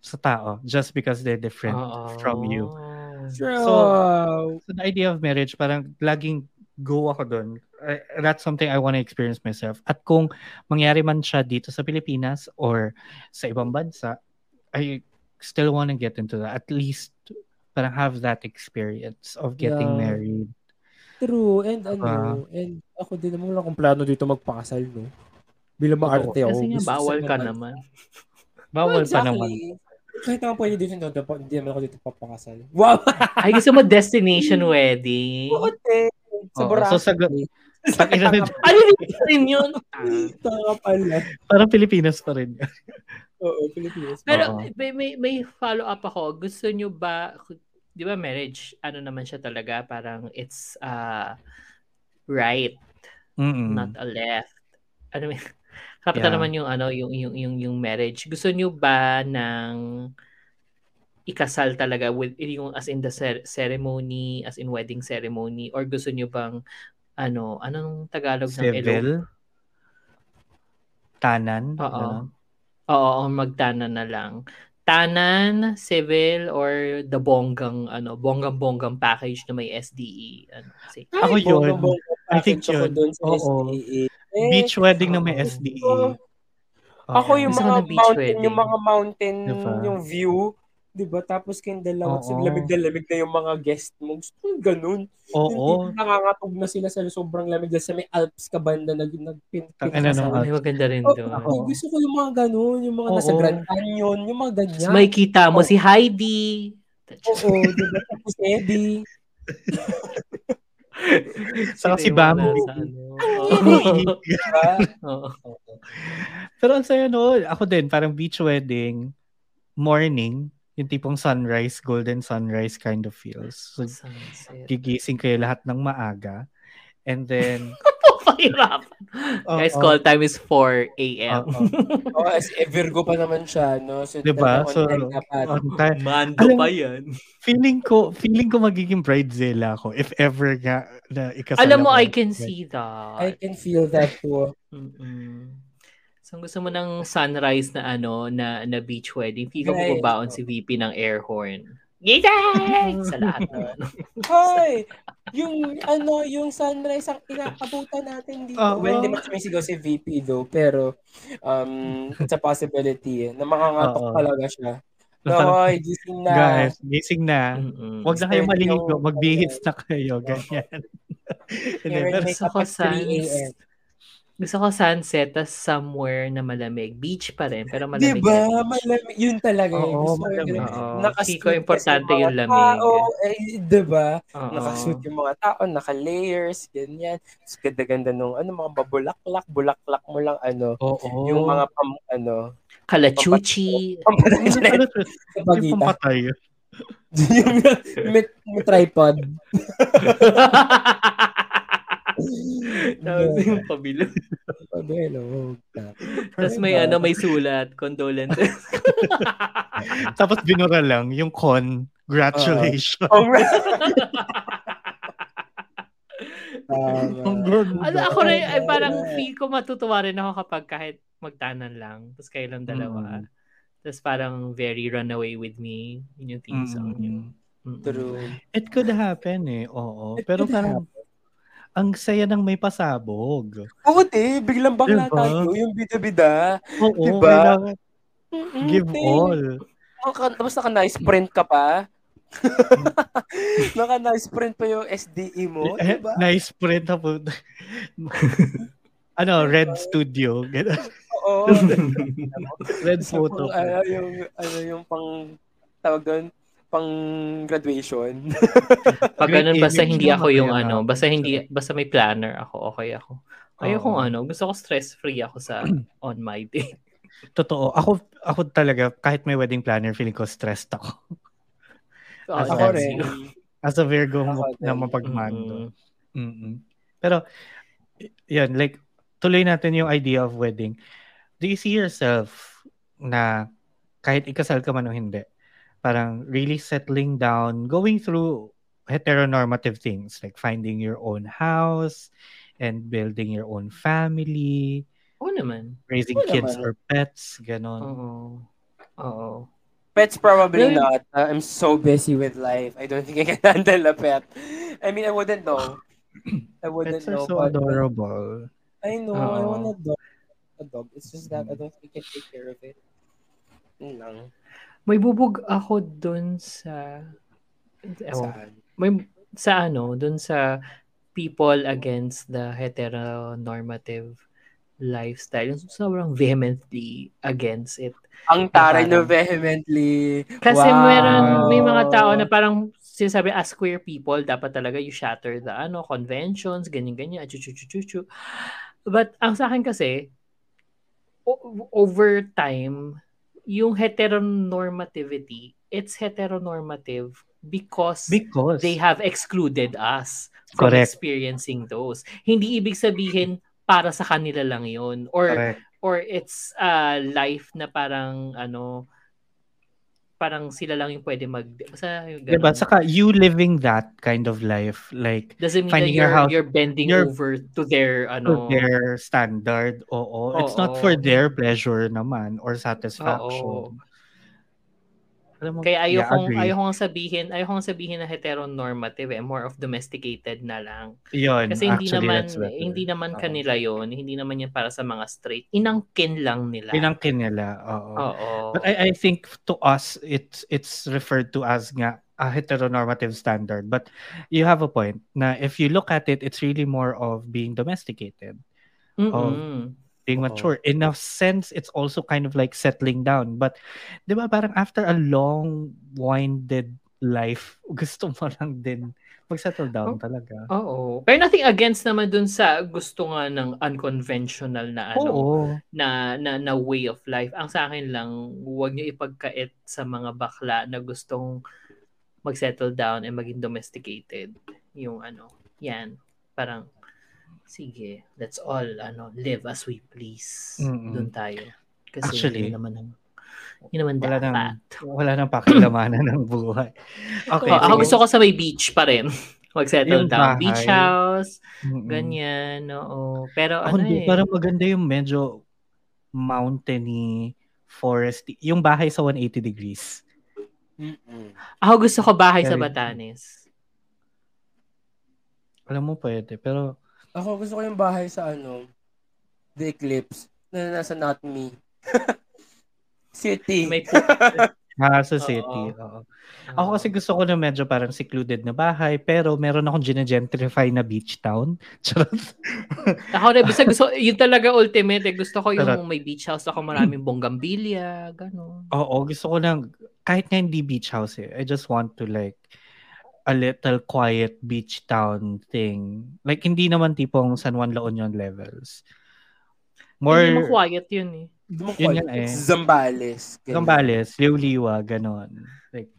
sa tao just because they're different from you. True. So- So the idea of marriage, parang laging go ako doon. I- that's something I want to experience myself. At kung mangyari man siya dito sa Pilipinas or sa ibang bansa, I still want to get into that. At least parang have that experience of getting Yeah. married. True. And ano, Ah. and ako din naman wala akong plano dito magpakasal, no? Bilang maarte ako. Kasi nga, bawal ka naman- naman. Bawal pa Exactly. naman. Kahit naman pwede dito, no, hindi naman ako dito papakasal. Wow! Ay, gusto mo destination wedding? Oo, te. Sa Oo, Boracay. so sa- ina rin, Ano rin yun? Tanga pala. parang Pilipinas pa rin. Oo, Pilipinas. Pero Oo. may, may, may follow-up ako. Gusto nyo ba, di ba marriage, ano naman siya talaga, parang it's uh, right, Mm-mm. not a left. Ano may, kapita Yeah. naman yung ano, yung, yung, yung, yung marriage. Gusto nyo ba ng ikasal talaga with yung as in the cer- ceremony, as in wedding ceremony, or gusto nyo bang ano, anong Tagalog ng elope? Civil. Tanan. Oo. ganun. Oo, o magtanan na lang. Tanan, civil, or the bonggang, ano, bonggang-bonggang package na may SDE. Ano, kasi, Ako yun. I think Ako yun. Oo. SDA. Eh, Beach wedding na may. SDE. Oo. Ako yung mga ng beach mountain, wedding. yung mga mountain, Diba? yung view, 'di ba? Tapos kayong dalawa, oh, lamig na lamig na yung mga guest mo. Gusto yung ganun. Oo. Yung tipong nangangatog na sila sa sobrang lamig dahil sa may Alps ka banda nag nagpin. Ang ano nung ay, maganda rin Oh, doon. ako. Gusto ko yung mga ganun, yung mga nasa Oo. Grand Canyon, yung mga ganyan. Tapos may kita mo Oo. si Heidi. Oo, di ba? Tapos Eddie. Saka si nasa ano? Pero ang saya noon, ako din, parang beach wedding, morning, yung tipong sunrise, golden sunrise kind of feels. So, Sunset. gigising kayo lahat ng maaga. And then, Pahirapan. Guys, Oo. call time is 4 a.m. Oo. Oo, as eh, Virgo pa naman siya, no? So, Diba? So, on time dapat. on time. Mando Alam- pa yan. Feeling ko, feeling ko magiging bridezilla ako if ever nga na ikasal Alam mo, ako. I can see that. I can feel that too. Mm-mm. So, gusto mo ng sunrise na ano, na, na beach wedding, feel ko Right. bubabaon si VP ng air horn. Yay! Sa lahat ng ano. Hoy! Yung, ano, yung sunrise ang inaabutan natin dito. Oo. Well, hindi man sumisigaw si VP though, pero um, it's a possibility na makangatok Oo. talaga siya. Parang, Hoy, gising na. Guys, gising na. Mm-mm. Huwag na kayo maligo. Magbihits na kayo. Ganyan. Gusto ko kapag 3 a.m. Gusto ko sunset tas somewhere na malamig. Beach pa rin, pero malamig. Diba? na. Malamig. Yun talaga. eh. Oo, Gusto malamig. yun. Oo. Nakasuit ko importante yung mga lamig. Tao, eh, diba? Oo. Nakasuit yung mga tao, naka-layers, ganyan. Tapos ganda-ganda nung ano, mga babulaklak, bulaklak mo lang ano. Oo. Yung mga pam, ano, Kalachuchi. Pampatay pampatay. yung may, may tripod. Tapos yung pabilo. Sabi, hello. Tapos may ano, may sulat. Condolences. Tapos binura lang yung con. Congratulations. Ang ganda. ano, ako rin, ay parang feel ko matutuwa rin ako kapag kahit magtanan lang. Tapos kayo lang dalawa. Mm. Tapos parang very runaway with me. Yun yung theme song Mm. niyo. Mm-mm. True. It could happen eh. Oo. It Pero parang ang saya ng may pasabog. Oo, te. Biglang bakla Diba? tayo. Yung bida-bida. Oo. Diba? kailangan Give te. all. Naka, tapos naka-nice print ka pa. naka-nice print pa yung SDE mo, Eh, diba? Nice print po. ano, Red Studio. Ganun. Oo. Red photo. ano, yung, ano, yung pang, tawag doon, pang graduation. Pag ganun, basta hindi ako yung ano, basta hindi, basta may planner ako, okay ako. Oo. kung ano, gusto ko stress-free ako sa on my day. Totoo. Ako, ako talaga, kahit may wedding planner, feeling ko stressed ako. Oh, Ako that's rin. As a Virgo Ako na mapagmando. Mm-mm. Mm-mm. Pero, y- yan, like, tuloy natin yung idea of wedding. Do you see yourself na kahit ikasal ka man o hindi, parang really settling down, going through heteronormative things like finding your own house and building your own family, Oo naman. raising Oo kids naman. or pets, ganon. Oo. Oo. Pets probably Yeah. not. Uh, I'm so busy with life. I don't think I can handle a pet. I mean, I wouldn't know. I wouldn't Pets are know. so but- adorable. I know. I want a dog. A dog. It's just that I don't think I can take care of it. Yun lang. May bubog ako dun sa... Ewan, Saan? may sa ano, dun sa people against the heteronormative lifestyle. Yung sobrang vehemently against it. Ang taray Parang- no vehemently. Kasi Wow. meron, may mga tao na parang sinasabi as queer people, dapat talaga you shatter the ano, conventions, ganyan-ganyan, chu But ang sa akin kasi, o- over time, yung heteronormativity, it's heteronormative because Because, they have excluded us from Correct. experiencing those. Hindi ibig sabihin para sa kanila lang yun. Or correct. or it's a life na parang ano parang sila lang yung pwede mag basta yung ganun. Diba? Saka you living that kind of life, like, doesn't mean finding that your you're, house- you're bending you're- over to their to ano their standard. Oo. It's not Oo. for their pleasure naman or Oo. Alam mo, Kaya yeah, ayokong agree. ayokong sabihin, ayokong sabihin na heteronormative eh, more of domesticated na lang. Yun, Kasi hindi actually, naman hindi naman Oo. kanila 'yon, hindi naman yan para sa mga straight. Inangkin lang nila. Pinangkin nila. Oo. Oo. But I, I think to us, it's it's referred to as nga a heteronormative standard. But you have a point na if you look at it, it's really more of being domesticated. Mm-mm. Being mature. In a sense, it's also kind of like settling down. But, di ba, parang after a long, winded life, gusto mo lang din mag-settle down Oh. talaga. Oo. Pero nothing against naman dun sa gusto nga ng unconventional na ano, Oo. na, na na way of life. Ang sa akin lang, huwag niyo ipagkait sa mga bakla na gustong mag-settle down and maging domesticated. Yung ano, yan. Parang, sige, let's all ano live as we please. Mm-mm. Doon tayo. Kasi Actually, yun naman ang yun naman wala dapat. nang, wala nang pakilamanan ng buhay. Okay. Oh, ako gusto ko sa may beach pa rin. Mag-settle Yung down. bahay. Beach house, Mm-mm. ganyan, oo. Pero Ako ano hindi, eh. parang maganda yung medyo mountainy, foresty. Yung bahay sa 180 degrees. Mm-mm. Ako gusto ko bahay sa Very- Batanes. Alam mo, pwede. Pero, Ako gusto ko yung bahay sa ano, The Eclipse, na nasa Not Me. City. May ah, sa Oo. city. Oo. Ako kasi gusto ko na medyo parang secluded na bahay, pero meron akong ginagentrify na beach town. Charot. Ako rin, basta gusto, yun talaga ultimate. Eh. Gusto ko yung may beach house ako, maraming bonggambilya, gano'n. Oo, gusto ko lang, kahit nga hindi beach house eh, I just want to like, a little quiet beach town thing. Like, hindi naman tipong San Juan La Union levels. More, Hindi naman quiet yun eh. Yun nga eh. Zambales. Ganyan. Gambales, Liwliwa, ganon. Like,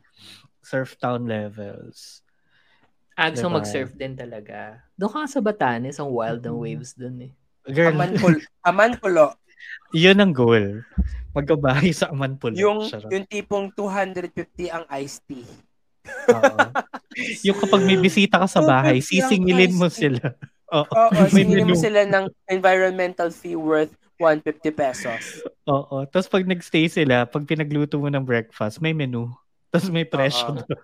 surf town levels. Ah, gusto Diba? mag-surf din talaga. Doon ka sa Batanes, ang wild ng Mhm. waves doon eh. Girl, Amanpulo. Amanpulo. yun ang goal. Magkabahay sa Amanpulo. Yung, Charot. yung tipong 250 ang iced tea. Yung kapag may bisita ka sa bahay, 250 ang sisingilin mo sila. Oo. Oo, May singilin mo menu. sila ng environmental fee worth 150 pesos. Oo. Tapos pag nagstay sila, pag pinagluto mo ng breakfast, may menu. Tapos may presyo Oo. doon.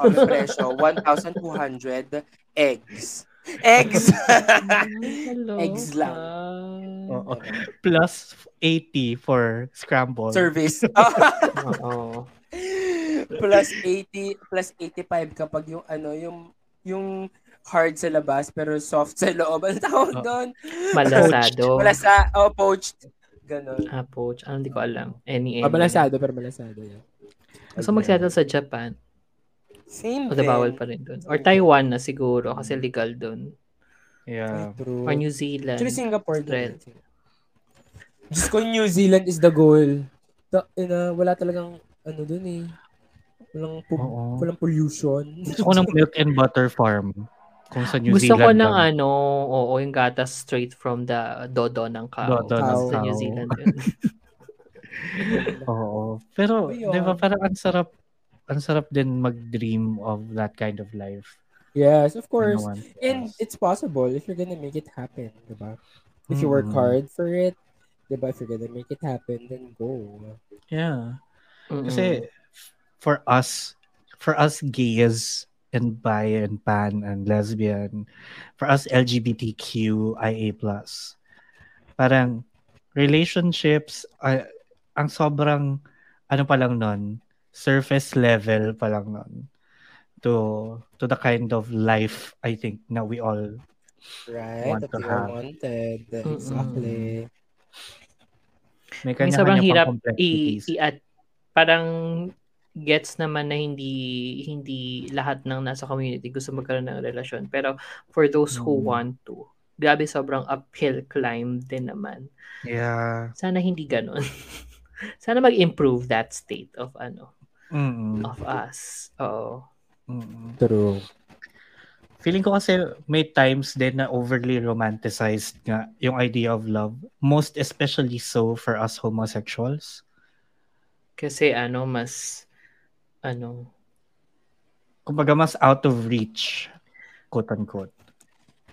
Ang presyo, 1,200 eggs. Eggs! Eggs lang. Oo. Plus 80 for scramble. Service. Oo. Plus 80, plus 85 kapag yung ano, yung yung hard sa labas pero soft sa loob. Ano tawag Oh. doon? Malasado. Malasa, oh, poached. Ganon. Ah, poach. Ano, hindi ko alam. Any, any. Oh, malasado, pero malasado yan. Gusto mag-settle sa Japan. Same O din. bawal pa rin doon. Or Taiwan na siguro kasi legal doon. Yeah. True. Or New Zealand. Actually, Singapore din. Diyos ko, New Zealand is the goal. Ta- ina, wala talagang, ano dun eh. Walang, Oo. walang pollution. Gusto ko ng milk and butter farm. Kung sa New Gusto ko Zealand. ng lang. ano, oo, yung gatas straight from the dodo ng cow. Dodo ng Sa New. Zealand yun. Oo. Pero, Ayun. di ba, parang ang sarap, ang sarap din mag-dream of that kind of life. yes, of Ano course. one. And it's possible if you're gonna make it happen, diba? If you work Mm. hard for it, diba? If you're gonna make it happen, then go. Yeah. Mm-mm. Kasi, for us, for us gays and bi and pan and lesbian, for us LGBTQIA+, parang relationships, ay- ang sobrang, ano pa lang nun, surface level pa lang nun to to the kind of life I think na we all Right? Want that to you have. all wanted. Exactly. may May kanya-kanya hirap pang complexities. i, i at parang gets naman na hindi hindi lahat ng nasa community gusto magkaroon ng relasyon pero for those who Mm. want to grabe sobrang uphill climb din naman yeah. sana hindi ganun sana mag-improve that state of ano Mm-mm. of us oo Mm-mm. True. Feeling ko kasi may times din na overly romanticized nga yung idea of love. Most especially so for us homosexuals. kasi ano mas ano Kumbaga mas out of reach, quote unquote.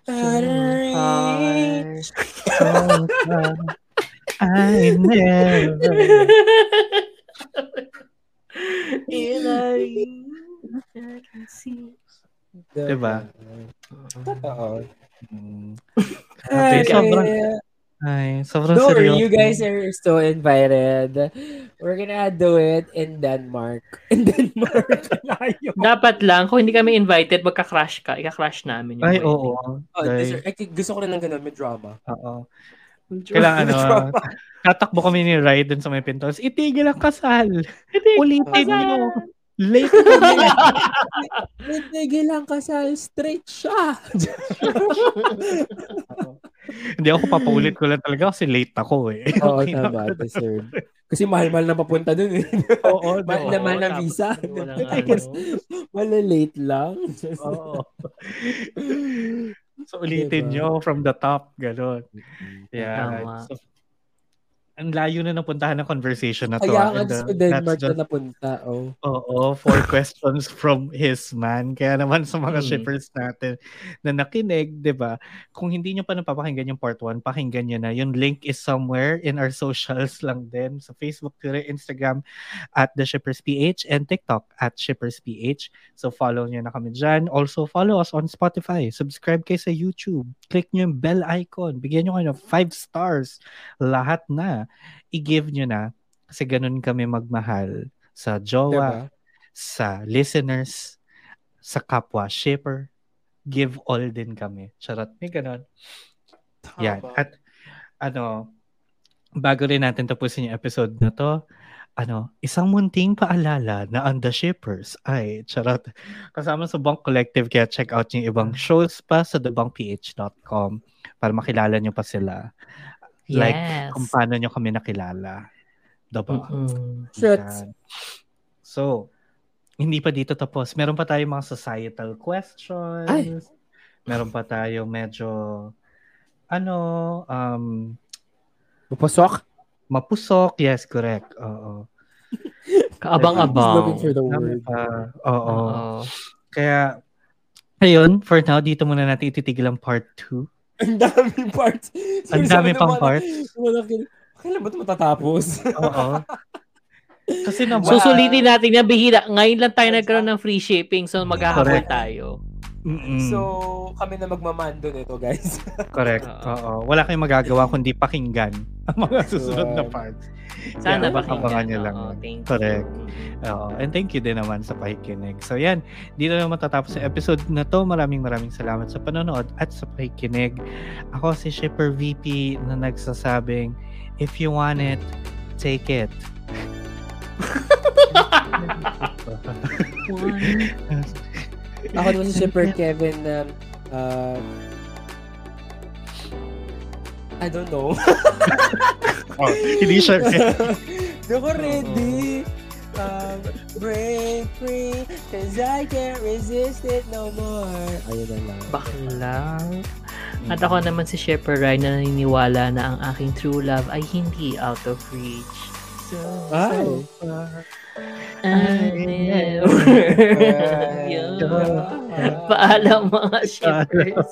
heart. I never. I can see. Diba? Totoo. Mm. Ay, Okay, sobrang, ay, sobrang Don't worry, you guys are still invited. We're gonna do it in Denmark. In Denmark. Dapat lang, kung hindi kami invited, magka-crash ka. Ika-crash namin yung Ay, wedding. oo. Oh, Ay, deserve- gusto ko rin ng ganun, may drama. oo. Kailangan ano, tatakbo kami ni Ryan dun sa may pinto. Tapos, Itigil ang kasal. Ulitin nyo. Late kami. Hindi lang kasal, straight siya. Hindi ako papaulit ko lang talaga kasi late ako eh. Oo, Okay tama. Deserve. Kasi mahal-mahal na papunta dun eh. Oo, mahal oo. na mahal na visa. Wala late lang. Oo. so ulitin Diba? nyo from the top, gano'n. Yeah. Tama. So, ang layo na napuntahan ng conversation na to. Kaya ah. sa uh, Denmark just- na napunta. Oh. Oo, four questions from his man. Kaya naman sa mga Mm. shippers natin na nakinig, 'di ba? Kung hindi nyo pa napapakinggan yung part 1, pakinggan nyo na. Yung link is somewhere in our socials lang din. Sa Facebook, Twitter, Instagram at The Shippers PH and TikTok at Shippers PH. So follow nyo na kami dyan. Also follow us on Spotify. Subscribe kayo sa YouTube. Click nyo yung bell icon. Bigyan nyo kayo ng 5 stars. Lahat na. I-give nyo na. Kasi ganun kami magmahal sa jowa, Diba? sa listeners, sa kapwa shipper, give all din kami. Charot, may ganon. Yan. At ano, bago rin natin tapusin yung episode na to, ano, isang munting paalala na ang The Shippers ay, charot, kasama sa Bunk Collective, kaya check out yung ibang shows pa sa thebunkph.com para makilala nyo pa sila. Like, Yes. kung paano nyo kami nakilala. Diba? Shoots. Yan. So, hindi pa dito tapos. Meron pa tayong mga societal questions. Ay. Meron pa tayong medyo ano, um, Pupasok? mapusok. Yes, correct. Oo. Kaabang-abang. Oo. Oo. Kaya, ayun, for now, dito muna natin ititigil ang part 2. Ang daming parts. Ang dami pang parts. Malaki. Kailan ba ito matatapos? Oo. Kasi naman, Susulitin natin na bihira. Ngayon lang tayo nagkaroon ng free shipping so maghahabol Correct. tayo. Mm-mm. So, kami na magmamando nito, guys. Correct. Oo. Wala kayong magagawa kundi pakinggan ang mga susunod na parts. Sana Yeah, pakinggan. nyo lang. Oo, thank you. Correct. Oo. And thank you din naman sa pakikinig. So yan, dito na matatapos sa episode na to. Maraming maraming salamat sa panonood at sa pakikinig. Ako si Shipper VP na nagsasabing, if you want it, take it. Ako naman si Super Kevin na uh, I don't know. oh, hindi siya. Di ko ready. Um, break free, cause I can't resist it no more. Ayun na lang. Bakla. At ako naman si Shepard Ryan na naniniwala na ang aking true love ay hindi out of reach. So, Ay. I never yun. Paalam mga Shepherds.